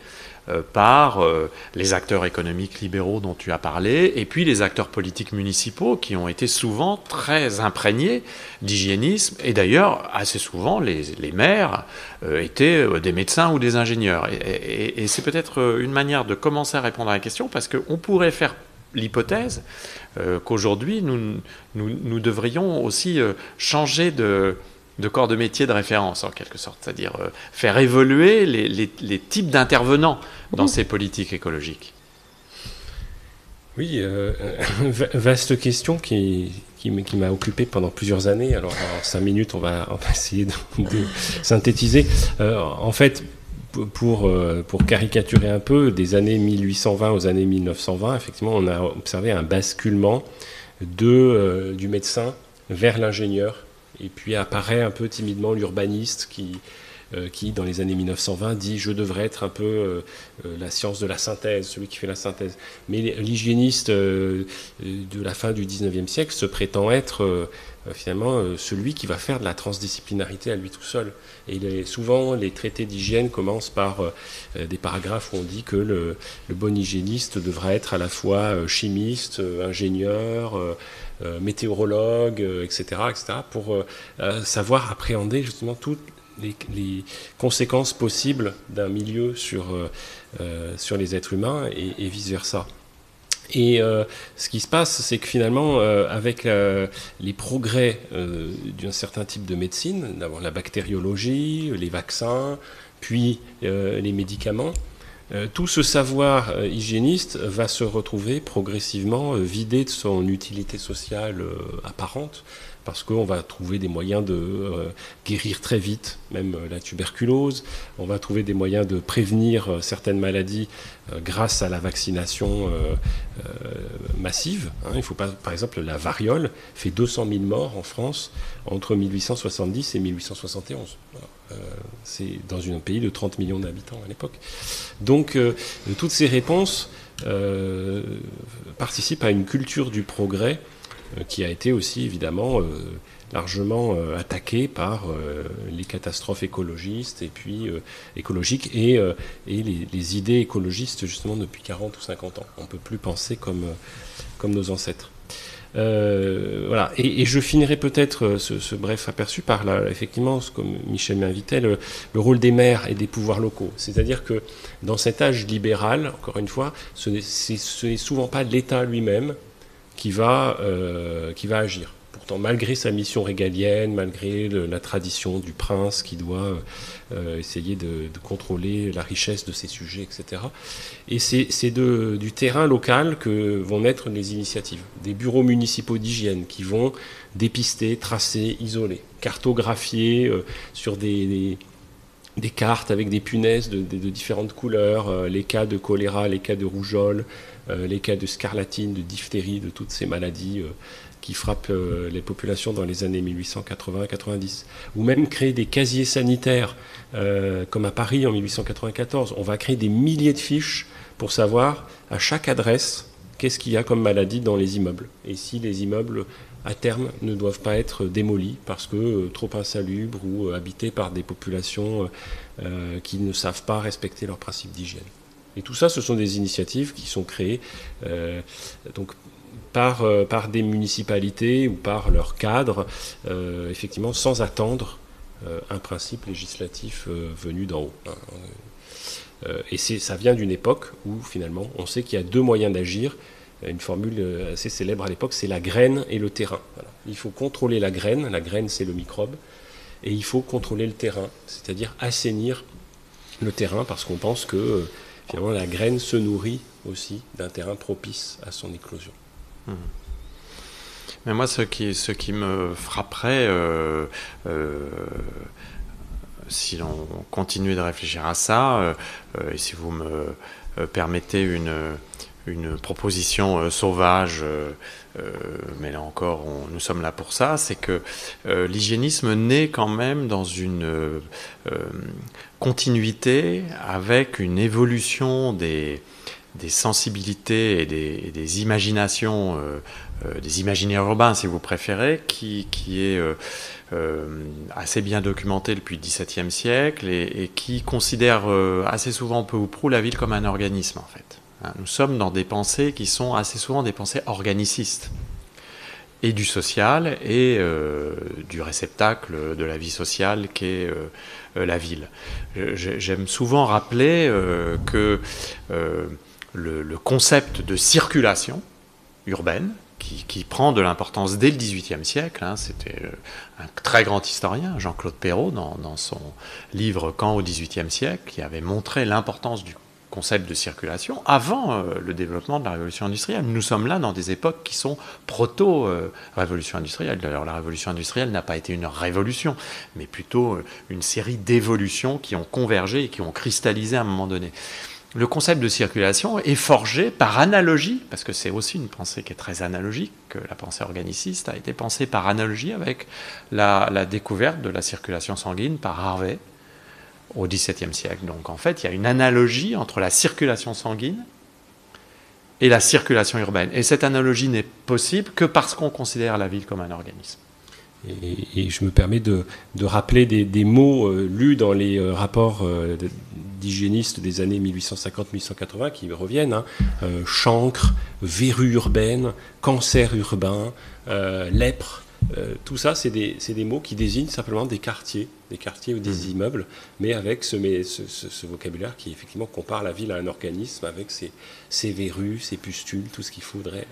euh, par euh, les acteurs économiques libéraux dont tu as parlé, et puis les acteurs politiques municipaux qui ont été souvent très imprégnés d'hygiénisme, et d'ailleurs assez souvent les, maires euh, étaient des médecins ou des ingénieurs. et c'est peut-être une manière de commencer à répondre à la question, parce qu'on pourrait faire l'hypothèse euh, qu'aujourd'hui, nous, nous, devrions aussi euh, changer de, corps de métier de référence, en quelque sorte, c'est-à-dire euh, faire évoluer les, types d'intervenants dans ces politiques écologiques. Oui, vaste question qui, qui, m'a occupé pendant plusieurs années. Alors, en cinq minutes, on va, essayer de, de synthétiser. en fait, pour, euh, pour caricaturer un peu, des années 1820 aux années 1920, effectivement, on a observé un basculement de, euh, du médecin vers l'ingénieur. Et puis apparaît un peu timidement l'urbaniste qui, qui, dans les années 1920, dit je devrais être un peu la science de la synthèse, celui qui fait la synthèse. Mais l'hygiéniste de la fin du 19e siècle se prétend être euh, finalement euh, celui qui va faire de la transdisciplinarité à lui tout seul. Et souvent, les traités d'hygiène commencent par euh, des paragraphes où on dit que le, bon hygiéniste devra être à la fois chimiste, ingénieur, météorologue, etc., etc., pour savoir appréhender justement toutes les, conséquences possibles d'un milieu sur, sur les êtres humains et, vice-versa. Et euh, ce qui se passe, c'est que finalement, euh, avec euh, les progrès d'un certain type de médecine, d'abord la bactériologie, les vaccins, puis les médicaments, tout ce savoir hygiéniste va se retrouver progressivement vidé de son utilité sociale apparente parce qu'on va trouver des moyens de euh, guérir très vite, même euh, la tuberculose. On va trouver des moyens de prévenir euh, certaines maladies grâce à la vaccination massive. Hein. Faut pas, par exemple, la variole fait 200 000 morts en France entre 1870 et 1871. C'est dans un pays de 30 millions d'habitants à l'époque. Donc, toutes ces réponses participent à une culture du progrès qui a été aussi évidemment euh, largement euh, attaqué par les catastrophes écologistes et puis écologiques et, et les, idées écologistes justement depuis 40 ou 50 ans. On ne peut plus penser comme, comme nos ancêtres. voilà. Et, je finirai peut-être ce, bref aperçu par là, effectivement, comme Michel m'invitait, le, rôle des maires et des pouvoirs locaux. C'est-à-dire que dans cet âge libéral, encore une fois, ce n'est souvent pas l'État lui-même qui va, euh, qui va agir. Pourtant, malgré sa mission régalienne, malgré la tradition du prince qui doit euh, essayer de, contrôler la richesse de ses sujets, etc. Et c'est du terrain local que vont naître les initiatives. Des bureaux municipaux d'hygiène qui vont dépister, tracer, isoler, cartographier euh, sur des, des cartes avec des punaises de, différentes couleurs, les cas de choléra, les cas de rougeole, les cas de scarlatine, de diphtérie, de toutes ces maladies euh, qui frappent euh, les populations dans les années 1880-90, ou même créer des casiers sanitaires, comme à Paris en 1894. On va créer des milliers de fiches pour savoir à chaque adresse qu'est-ce qu'il y a comme maladie dans les immeubles, et si les immeubles à terme ne doivent pas être démolis parce que trop insalubres ou habités par des populations qui ne savent pas respecter leurs principes d'hygiène. Et tout ça, ce sont des initiatives qui sont créées euh, donc, par, euh, par des municipalités ou par leurs cadres, euh, effectivement, sans attendre un principe législatif venu d'en haut. Hein. et ça vient d'une époque où, finalement, on sait qu'il y a deux moyens d'agir. Une formule assez célèbre à l'époque, c'est la graine et le terrain. Il faut contrôler la graine, la graine c'est le microbe, et il faut contrôler le terrain, c'est-à-dire assainir le terrain, parce qu'on pense que la graine se nourrit aussi d'un terrain propice à son éclosion. Mmh. Mais moi, ce qui, me frapperait, euh, euh, si l'on continuait de réfléchir à ça, euh, et si vous me permettez une, une proposition sauvage, mais là encore, nous sommes là pour ça, c'est que l'hygiénisme naît quand même dans une continuité avec une évolution des, sensibilités et des, imaginations, euh, euh, des imaginaires urbains si vous préférez, qui, est euh, assez bien documenté depuis le XVIIe siècle et, qui considère assez souvent peu ou prou la ville comme un organisme en fait. Hein, nous sommes dans des pensées qui sont assez souvent des pensées organicistes et du social et du réceptacle de la vie sociale qu'est euh, la ville. J'aime souvent rappeler euh, que euh, le, concept de circulation urbaine, qui, prend de l'importance dès le XVIIIe siècle. Hein, c'était un très grand historien, Jean-Claude Perrault, dans, dans, son livre Quand au XVIIIe siècle, qui avait montré l'importance du concept de circulation avant euh, le développement de la révolution industrielle. Nous sommes là dans des époques qui sont proto-révolution industrielle. D'ailleurs, la révolution industrielle n'a pas été une révolution, mais plutôt euh, une série d'évolutions qui ont convergé et qui ont cristallisé à un moment donné. Le concept de circulation est forgé par analogie, parce que c'est aussi une pensée qui est très analogique, que la pensée organiciste a été pensée par analogie avec la, la découverte de la circulation sanguine par Harvey, au XVIIe siècle. Donc en fait, il y a une analogie entre la circulation sanguine et la circulation urbaine. Et cette analogie n'est possible que parce qu'on considère la ville comme un organisme. Et, je me permets de, rappeler des, mots euh, lus dans les euh, rapports euh, d'hygiénistes des années 1850-1880 qui reviennent. Hein. chancre, verrue urbaine, cancer urbain, lèpre, tout ça, c'est des, des, mots qui désignent simplement des quartiers, des quartiers ou des mmh. immeubles, mais avec ce, ce, ce, vocabulaire qui effectivement compare la ville à un organisme avec ses, ses verrues, ses pustules, tout ce qu'il faudrait.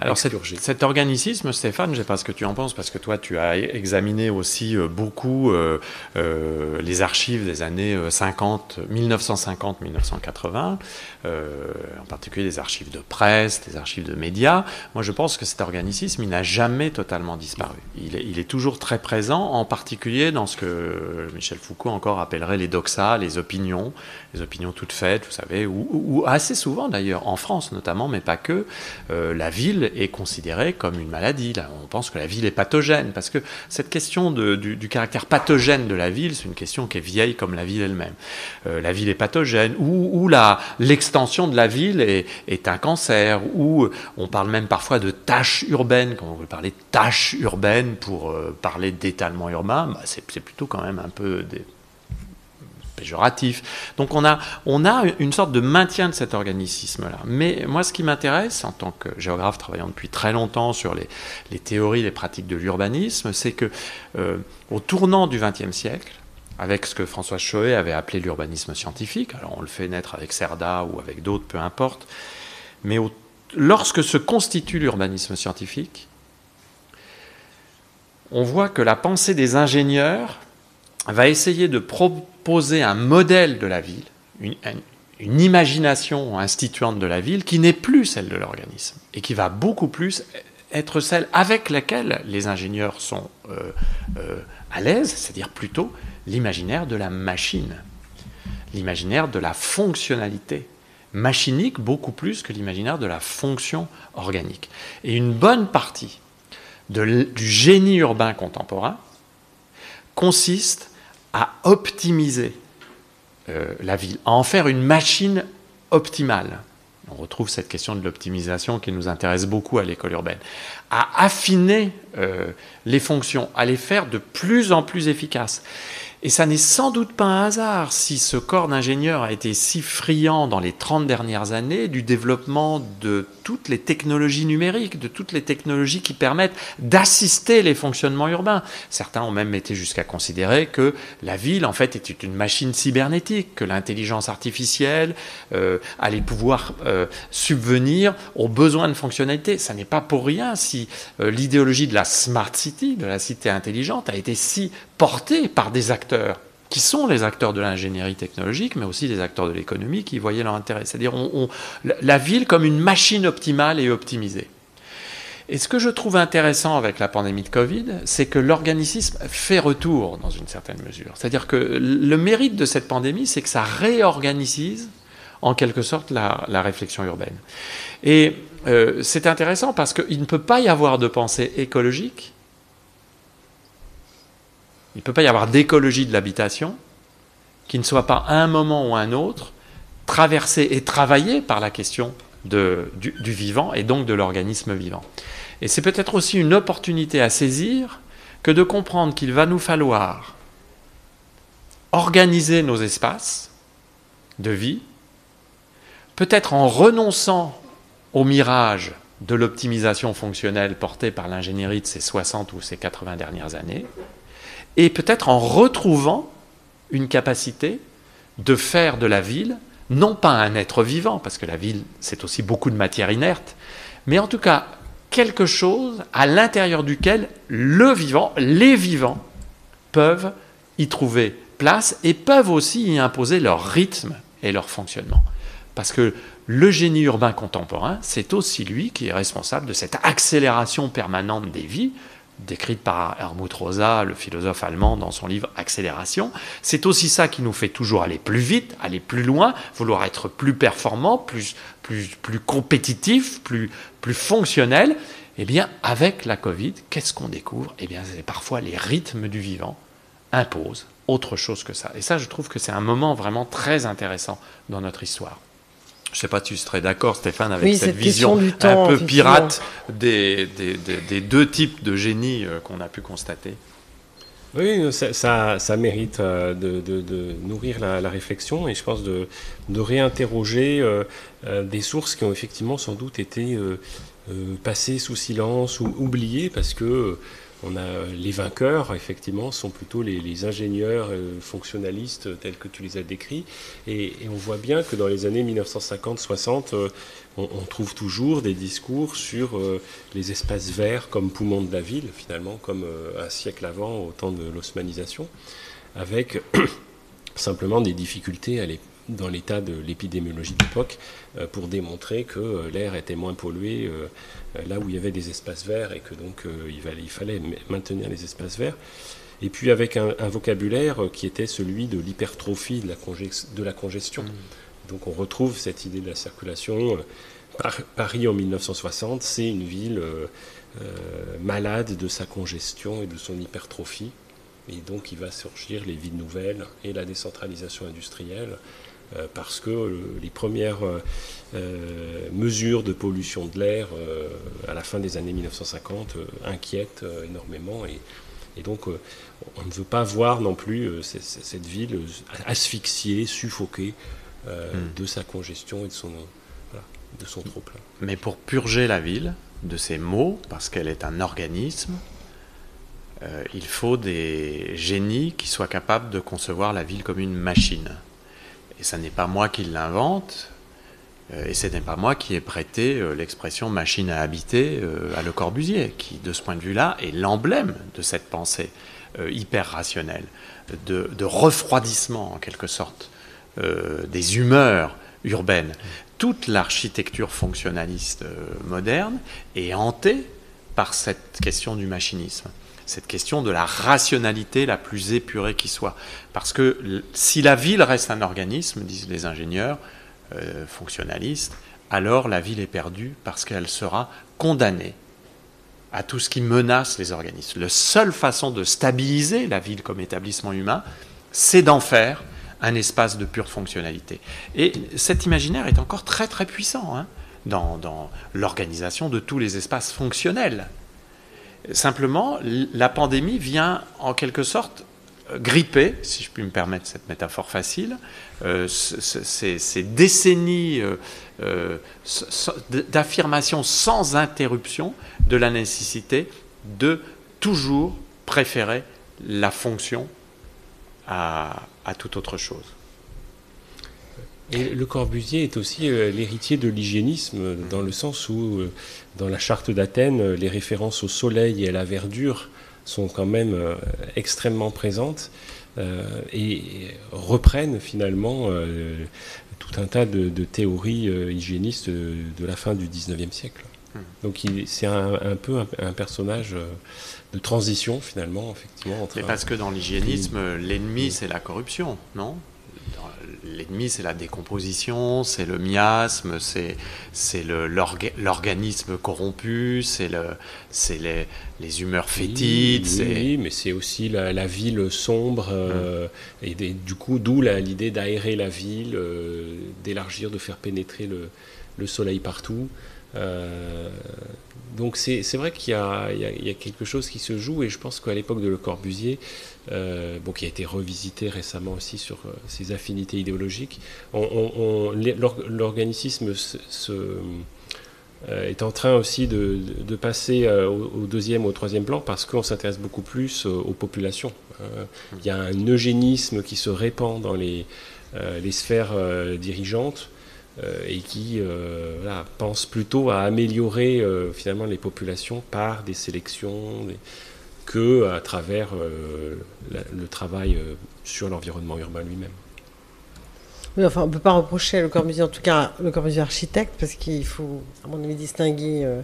Alors cet, organicisme, Stéphane, je ne sais pas ce que tu en penses, parce que toi tu as examiné aussi euh, beaucoup euh, euh, les archives des années 50, 1950-1980, en particulier des archives de presse, des archives de médias. Moi je pense que cet organicisme, il n'a jamais totalement disparu. Il est, il est, toujours très présent, en particulier dans ce que Michel Foucault encore appellerait les doxas, les opinions, les opinions toutes faites, vous savez, ou, ou assez souvent d'ailleurs, en France notamment, mais pas que, la ville est considérée comme une maladie. On pense que la ville est pathogène, parce que cette question du, caractère pathogène de la ville, c'est une question qui est vieille comme la ville elle-même. Euh, la ville est pathogène, ou, l'extension de la ville est, un cancer, ou on parle même parfois de tâches urbaines, quand on veut parler de tâches urbaines pour euh, parler d'étalement urbain, bah, c'est plutôt quand même un peu des, péjoratif. Donc on a, on a une sorte de maintien de cet organicisme-là. Mais moi, ce qui m'intéresse, en tant que géographe travaillant depuis très longtemps sur les, les théories, les pratiques de l'urbanisme, c'est que euh, au tournant du XXe siècle, avec ce que François Choet avait appelé l'urbanisme scientifique, alors on le fait naître avec Cerda ou avec d'autres, peu importe, mais lorsque se constitue l'urbanisme scientifique, on voit que la pensée des ingénieurs va essayer de proposer un modèle de la ville, une, imagination instituante de la ville qui n'est plus celle de l'organisme et qui va beaucoup plus être celle avec laquelle les ingénieurs sont euh, euh, à l'aise, c'est-à-dire plutôt l'imaginaire de la machine, l'imaginaire de la fonctionnalité machinique beaucoup plus que l'imaginaire de la fonction organique. Et une bonne partie du génie urbain contemporain consiste à optimiser euh, la ville, à en faire une machine optimale. On retrouve cette question de l'optimisation qui nous intéresse beaucoup à l'école urbaine. À affiner euh, les fonctions, à les faire de plus en plus efficaces. Et ça n'est sans doute pas un hasard si ce corps d'ingénieur a été si friand dans les 30 dernières années du développement de toutes les technologies numériques, de toutes les technologies qui permettent d'assister les fonctionnements urbains. Certains ont même été jusqu'à considérer que la ville, en fait, était une machine cybernétique, que l'intelligence artificielle euh, allait pouvoir euh, subvenir aux besoins de fonctionnalité. Ça n'est pas pour rien si euh, l'idéologie de la smart city, de la cité intelligente, a été si portés par des acteurs qui sont les acteurs de l'ingénierie technologique, mais aussi des acteurs de l'économie qui voyaient leur intérêt. C'est-à-dire la ville comme une machine optimale et optimisée. Et ce que je trouve intéressant avec la pandémie de Covid, c'est que l'organicisme fait retour dans une certaine mesure. C'est-à-dire que le mérite de cette pandémie, c'est que ça réorganise en quelque sorte la, réflexion urbaine. Et euh, c'est intéressant parce qu'il ne peut pas y avoir de pensée écologique il ne peut pas y avoir d'écologie de l'habitation qui ne soit pas à un moment ou à un autre traversée et travaillée par la question du, du, vivant et donc de l'organisme vivant. Et c'est peut-être aussi une opportunité à saisir que de comprendre qu'il va nous falloir organiser nos espaces de vie, peut-être en renonçant au mirage de l'optimisation fonctionnelle portée par l'ingénierie de ces 60 ou ces 80 dernières années, et peut-être en retrouvant une capacité de faire de la ville, non pas un être vivant, parce que la ville, c'est aussi beaucoup de matière inerte, mais en tout cas quelque chose à l'intérieur duquel le vivant, les vivants, peuvent y trouver place et peuvent aussi y imposer leur rythme et leur fonctionnement. Parce que le génie urbain contemporain, c'est aussi lui qui est responsable de cette accélération permanente des vies, décrite par Helmut Rosa, le philosophe allemand, dans son livre Accélération. C'est aussi ça qui nous fait toujours aller plus vite, aller plus loin, vouloir être plus performant, plus, plus, plus compétitif, plus, plus fonctionnel. Eh bien, avec la Covid, qu'est-ce qu'on découvre? Eh bien, c'est parfois les rythmes du vivant imposent autre chose que ça. Et ça, je trouve que c'est un moment vraiment très intéressant dans notre histoire. Je ne sais pas si tu serais d'accord, Stéphane, avec cette, vision un peu pirate des, des, deux types de génie euh, qu'on a pu constater. Oui, ça, ça, mérite euh, de, de, nourrir la, réflexion et je pense de, réinterroger euh, des sources qui ont effectivement sans doute été passées sous silence ou oubliées parce que on a euh, les vainqueurs, effectivement, sont plutôt les, ingénieurs euh, fonctionnalistes tels que tu les as décrits. Et, on voit bien que dans les années 1950-60, euh, on, trouve toujours des discours sur les espaces verts comme poumon de la ville, finalement, comme un siècle avant, au temps de l'osmanisation, avec simplement des difficultés dans l'état de l'épidémiologie d'époque pour démontrer que l'air était moins pollué euh, là où il y avait des espaces verts et que donc euh, il, fallait, maintenir les espaces verts. Et puis avec un, vocabulaire qui était celui de l'hypertrophie de, la congestion. Mm. Donc on retrouve cette idée de la circulation. Paris en 1960, c'est une ville euh, malade de sa congestion et de son hypertrophie. Et donc il va surgir les villes nouvelles et la décentralisation industrielle euh, parce que euh, les premières euh, mesures de pollution de l'air à la fin des années 1950 inquiètent énormément et, donc, on ne veut pas voir non plus cette ville asphyxiée, suffoquée hmm. de sa congestion et de son, de son trop-plein. Mais pour purger la ville de ces maux, parce qu'elle est un organisme, il faut des génies qui soient capables de concevoir la ville comme une machine. Et ce n'est pas moi qui l'invente, euh, et ce n'est pas moi qui ai prêté euh, l'expression machine à habiter euh, à Le Corbusier, qui, de ce point de vue-là, est l'emblème de cette pensée hyper rationnelle, de, refroidissement, en quelque sorte, des humeurs urbaines. Toute l'architecture fonctionnaliste moderne est hantée par cette question du machinisme cette question de la rationalité la plus épurée qui soit. Parce que si la ville reste un organisme, disent les ingénieurs euh, fonctionnalistes, alors la ville est perdue parce qu'elle sera condamnée à tout ce qui menace les organismes. La seule façon de stabiliser la ville comme établissement humain, c'est d'en faire un espace de pure fonctionnalité. Et cet imaginaire est encore très très puissant hein, dans l'organisation de tous les espaces fonctionnels Simplement, la pandémie vient en quelque sorte euh, gripper, si je puis me permettre cette métaphore facile, euh, ces, décennies euh, d'affirmation sans interruption de la nécessité de toujours préférer la fonction à toute autre chose. Et le Corbusier est aussi euh, l'héritier de l'hygiénisme, dans le sens où, euh, dans la charte d'Athènes, euh, les références au soleil et à la verdure sont quand même extrêmement présentes et reprennent finalement tout un tas de, théories hygiénistes de, la fin du 19e siècle. Hmm. Donc c'est un, peu un, personnage de transition finalement, effectivement. Entre parce que dans l'hygiénisme, l'ennemi c'est la corruption, non? L'ennemi, c'est la décomposition, c'est le miasme, c'est l'organisme corrompu, c'est les, les, humeurs fétides. Oui, mais c'est aussi la, ville sombre, euh, hum. et du coup, d'où l'idée d'aérer la ville, euh, d'élargir, de faire pénétrer le, le soleil partout. Euh, donc c'est vrai qu'il y, a quelque chose qui se joue et je pense qu'à l'époque de Le Corbusier, euh, bon, qui a été revisité récemment aussi sur euh, ses affinités idéologiques, l'organicisme est en train aussi de, passer au, deuxième, au troisième plan parce qu'on s'intéresse beaucoup plus aux populations. il y a un eugénisme qui se répand dans les, sphères dirigeantes et qui euh, pense plutôt à améliorer euh, finalement les populations par des sélections que à travers le travail sur l'environnement urbain lui-même. Oui, enfin, on ne peut pas reprocher Le Corbusier, en tout cas Le Corbusier architecte, parce qu'il faut, à mon avis, distinguer euh,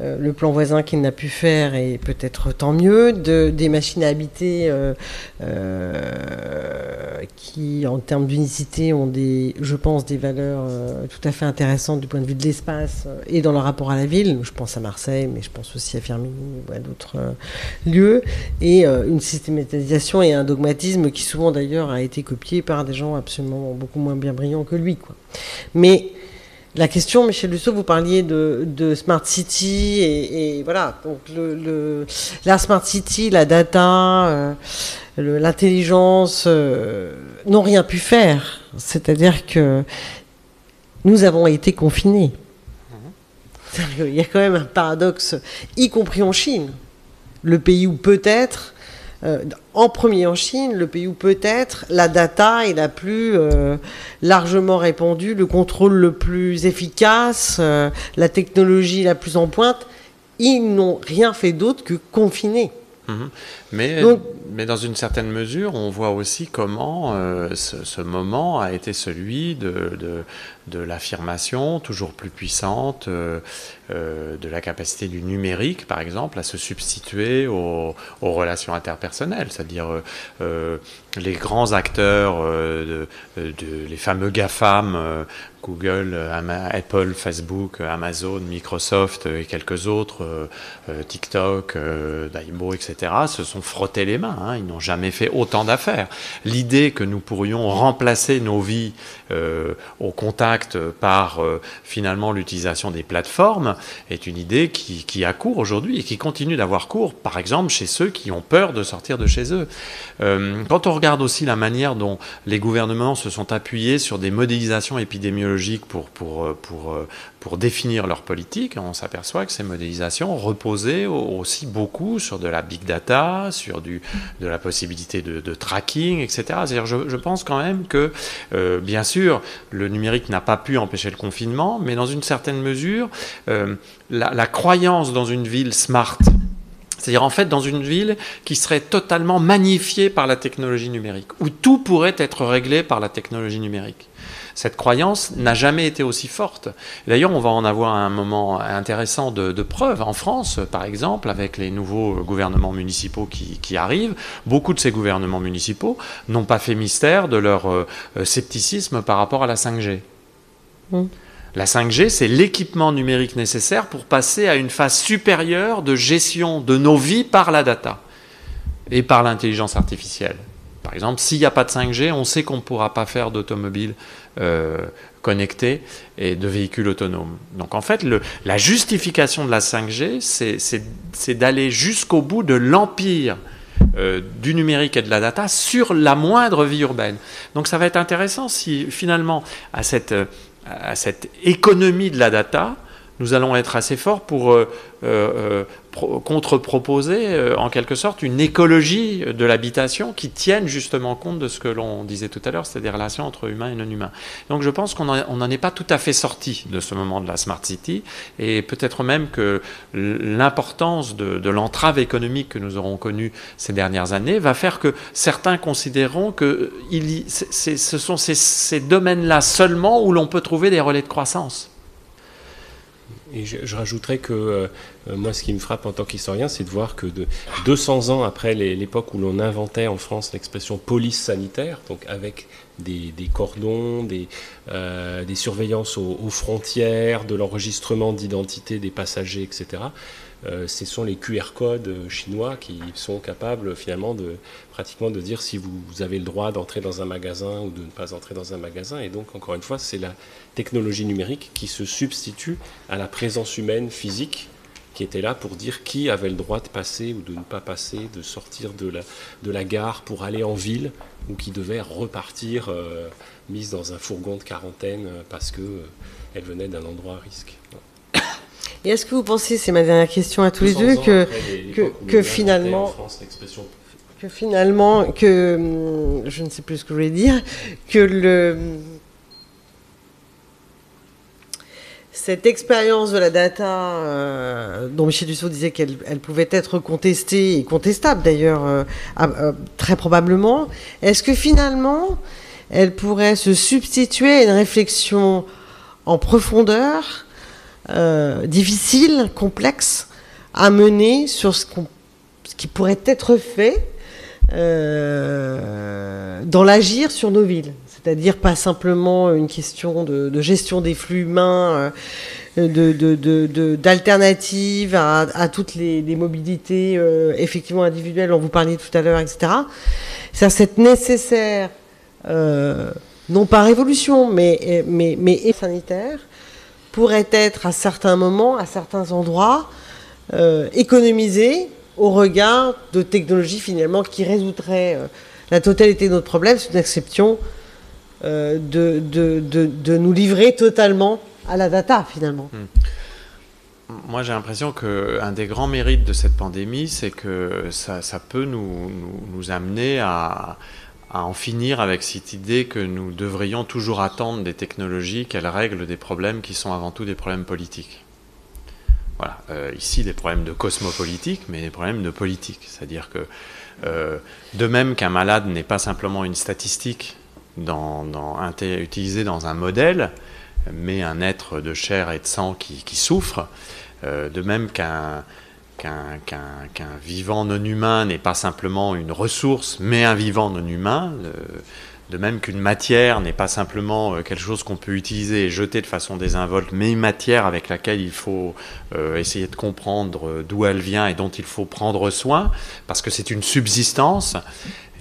le plan voisin qu'il n'a pu faire et peut-être tant mieux, de, des machines à habiter euh, euh, qui, en termes d'unicité, ont des, je pense, des valeurs tout à fait intéressantes du point de vue de l'espace et dans leur rapport à la ville. Je pense à Marseille, mais je pense aussi à Firminy ou à d'autres lieux, et une systématisation et un dogmatisme qui souvent d'ailleurs a été copié par des gens absolument beaucoup moins bien brillants que lui. Quoi. Mais la question, Michel Lusseau, vous parliez de, Smart City et, voilà, donc le, la Smart City, la data, euh, l'intelligence euh, n'ont rien pu faire. C'est-à-dire que nous avons été confinés. Il y a quand même un paradoxe, y compris en Chine, le pays où peut-être, en premier en Chine, le pays où peut-être la data est la plus euh, largement répandue, le contrôle le plus efficace, euh, la technologie la plus en pointe, ils n'ont rien fait d'autre que confiner. Mhm. Mais, mais dans une certaine mesure, on voit aussi comment euh, ce, moment a été celui de, de, l'affirmation toujours plus puissante euh, euh, de la capacité du numérique, par exemple, à se substituer aux, relations interpersonnelles, c'est-à-dire les grands acteurs, de, les fameux GAFAM Google, Apple, Facebook, Amazon, Microsoft et quelques autres, TikTok, Daibo, etc., se sont frottés les mains. Hein. Ils n'ont jamais fait autant d'affaires. L'idée que nous pourrions remplacer nos vies euh, au contact par euh, finalement l'utilisation des plateformes est une idée qui, a cours aujourd'hui et qui continue d'avoir cours, par exemple chez ceux qui ont peur de sortir de chez eux. Euh, quand on regarde aussi la manière dont les gouvernements se sont appuyés sur des modélisations épidémiologiques pour, pour, pour, pour définir leur politique, on s'aperçoit que ces modélisations reposaient aussi beaucoup sur de la big data, sur du, de la possibilité de, tracking, etc. C'est-à-dire, je, je, pense quand même que, euh, bien sûr, le numérique n'a pas pu empêcher le confinement, mais dans une certaine mesure, euh, la, la croyance dans une ville smart, c'est-à-dire en fait dans une ville qui serait totalement magnifiée par la technologie numérique, où tout pourrait être réglé par la technologie numérique cette croyance n'a jamais été aussi forte. D'ailleurs, on va en avoir un moment intéressant de, preuve en France, par exemple, avec les nouveaux gouvernements municipaux qui, arrivent. Beaucoup de ces gouvernements municipaux n'ont pas fait mystère de leur euh, scepticisme par rapport à la 5G. Mmh. La 5G, c'est l'équipement numérique nécessaire pour passer à une phase supérieure de gestion de nos vies par la data et par l'intelligence artificielle. Par exemple, s'il n'y a pas de 5G, on sait qu'on ne pourra pas faire d'automobile euh, connectés et de véhicules autonomes. Donc en fait, la justification de la 5G, c'est d'aller jusqu'au bout de l'empire euh, du numérique et de la data sur la moindre vie urbaine. Donc ça va être intéressant si finalement à cette, économie de la data, nous allons être assez forts pour euh, euh, contre-proposer euh, en quelque sorte une écologie de l'habitation qui tienne justement compte de ce que l'on disait tout à l'heure, c'est-à-dire des relations entre humains et non humains. Donc je pense qu'on n'en est pas tout à fait sorti de ce moment de la Smart City et peut-être même que l'importance de, l'entrave économique que nous aurons connue ces dernières années va faire que certains considéreront que il, ce sont ces domaines-là seulement où l'on peut trouver des relais de croissance. Et je, rajouterais que euh, moi, ce qui me frappe en tant qu'historien, c'est de voir que de 200 ans après l'époque où l'on inventait en France l'expression police sanitaire, donc avec des, cordons, des, euh, des surveillances aux, frontières, de l'enregistrement d'identité des passagers, etc. Euh, ce sont les QR codes chinois qui sont capables finalement de pratiquement de dire si vous, avez le droit d'entrer dans un magasin ou de ne pas entrer dans un magasin. Et donc, encore une fois, c'est la technologie numérique qui se substitue à la présence humaine physique qui était là pour dire qui avait le droit de passer ou de ne pas passer, de sortir de la, de la gare pour aller en ville ou qui devait repartir euh, mise dans un fourgon de quarantaine euh, parce que euh, elle venait d'un endroit à risque. Et est-ce que vous pensez, c'est ma dernière question à tous les deux, que, que, que finalement, que finalement, que hum, je ne sais plus ce que je voulais dire, que le cette expérience de la data, euh, dont Michel Dussault disait qu'elle pouvait être contestée et contestable d'ailleurs, euh, euh, très probablement, est-ce que finalement elle pourrait se substituer à une réflexion en profondeur, difficile, complexe, à mener sur ce, qui pourrait être fait dans l'agir sur nos villes c'est-à-dire pas simplement une question de, gestion des flux humains, euh, d'alternatives à, toutes les, mobilités euh, effectivement individuelles dont vous parliez tout à l'heure, etc. C'est cette nécessaire, euh, non pas révolution, mais, mais, mais sanitaire, pourrait être à certains moments, à certains endroits, économisée au regard de technologies finalement qui résoudraient la totalité de notre problème, c'est une exception euh, de, de, de, nous livrer totalement à la data finalement. Hmm. moi j'ai l'impression qu'un des grands mérites de cette pandémie, c'est que ça, peut nous, nous, amener à, à, en finir avec cette idée que nous devrions toujours attendre des technologies qu'elles règlent des problèmes qui sont avant tout des problèmes politiques. Voilà, euh, ici des problèmes de cosmopolitique, mais des problèmes de politique. C'est-à-dire que euh, de même qu'un malade n'est pas simplement une statistique utilisée dans un modèle, mais un être de chair et de sang qui, qui souffre, euh, de même qu'un qu'un vivant non humain n'est pas simplement une ressource, mais un vivant non humain, de même qu'une matière n'est pas simplement euh, quelque chose qu'on peut utiliser et jeter de façon désinvolte, mais une matière avec laquelle il faut euh, essayer de comprendre d'où elle vient et dont il faut prendre soin, parce que c'est une subsistance,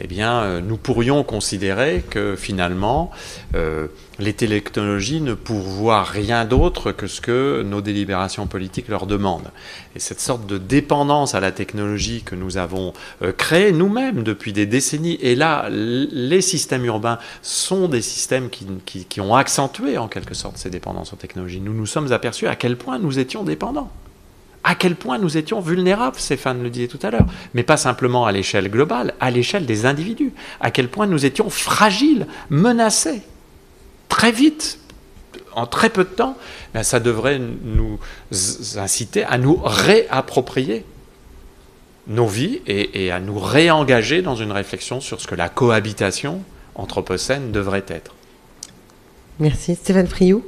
eh bien, euh, nous pourrions considérer que finalement, euh, les technologies ne pourvoient rien d'autre que ce que nos délibérations politiques leur demandent. Et cette sorte de dépendance à la technologie que nous avons euh, créée nous-mêmes depuis des décennies, et là, les systèmes urbains sont des systèmes qui, qui ont accentué en quelque sorte ces dépendances aux technologies. Nous nous sommes aperçus à quel point nous étions dépendants à quel point nous étions vulnérables, Stéphane le disait tout à l'heure, mais pas simplement à l'échelle globale, à l'échelle des individus, à quel point nous étions fragiles, menacés, très vite, en très peu de temps, ben, ça devrait nous inciter à nous réapproprier nos vies et, et à nous réengager dans une réflexion sur ce que la cohabitation anthropocène devrait être. Merci. Stéphane Friou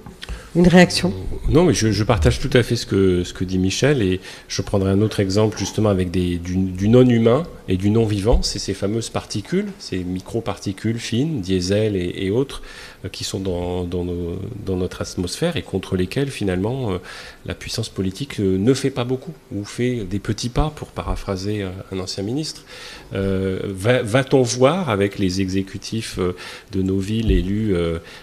une réaction Non, mais je, partage tout à fait ce que, dit Michel et je prendrai un autre exemple justement avec des, du, non-humain et du non-vivant, c'est ces fameuses particules, ces micro-particules fines, diesel et, autres, qui sont dans, notre atmosphère et contre lesquelles finalement euh, la puissance politique euh, ne fait pas beaucoup ou fait des petits pas, pour paraphraser un ancien ministre. Va-t-on voir avec les exécutifs de nos villes élus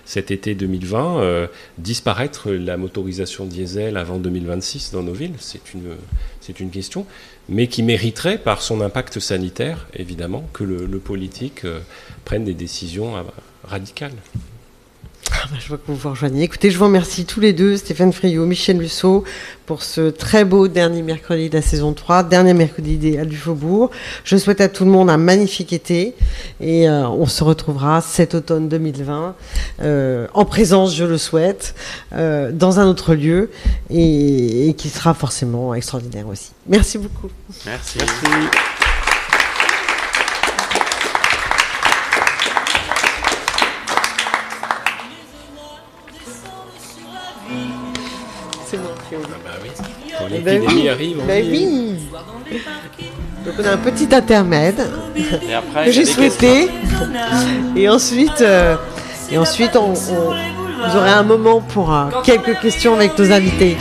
cet été 2020 disparaître la motorisation diesel avant 2026 dans nos villes? C'est une, question, mais qui mériterait, par son impact sanitaire, évidemment, que le, politique euh, prenne des décisions euh, radicales. Ah je vois que vous vous rejoignez. Écoutez, je vous remercie tous les deux, Stéphane Friot, Michel Lusso, pour ce très beau dernier mercredi de la saison 3, dernier mercredi idéal du Faubourg. Je souhaite à tout le monde un magnifique été et euh, on se retrouvera cet automne 2020 euh, en présence, je le souhaite, euh, dans un autre lieu et, et, qui sera forcément extraordinaire aussi. Merci beaucoup. Merci. Merci. L'épidémie arrive. Bah oui. Donc on a un petit intermède que j'ai souhaité. Et ensuite, euh, et ensuite on, vous aurez un moment pour euh, quelques questions avec nos invités.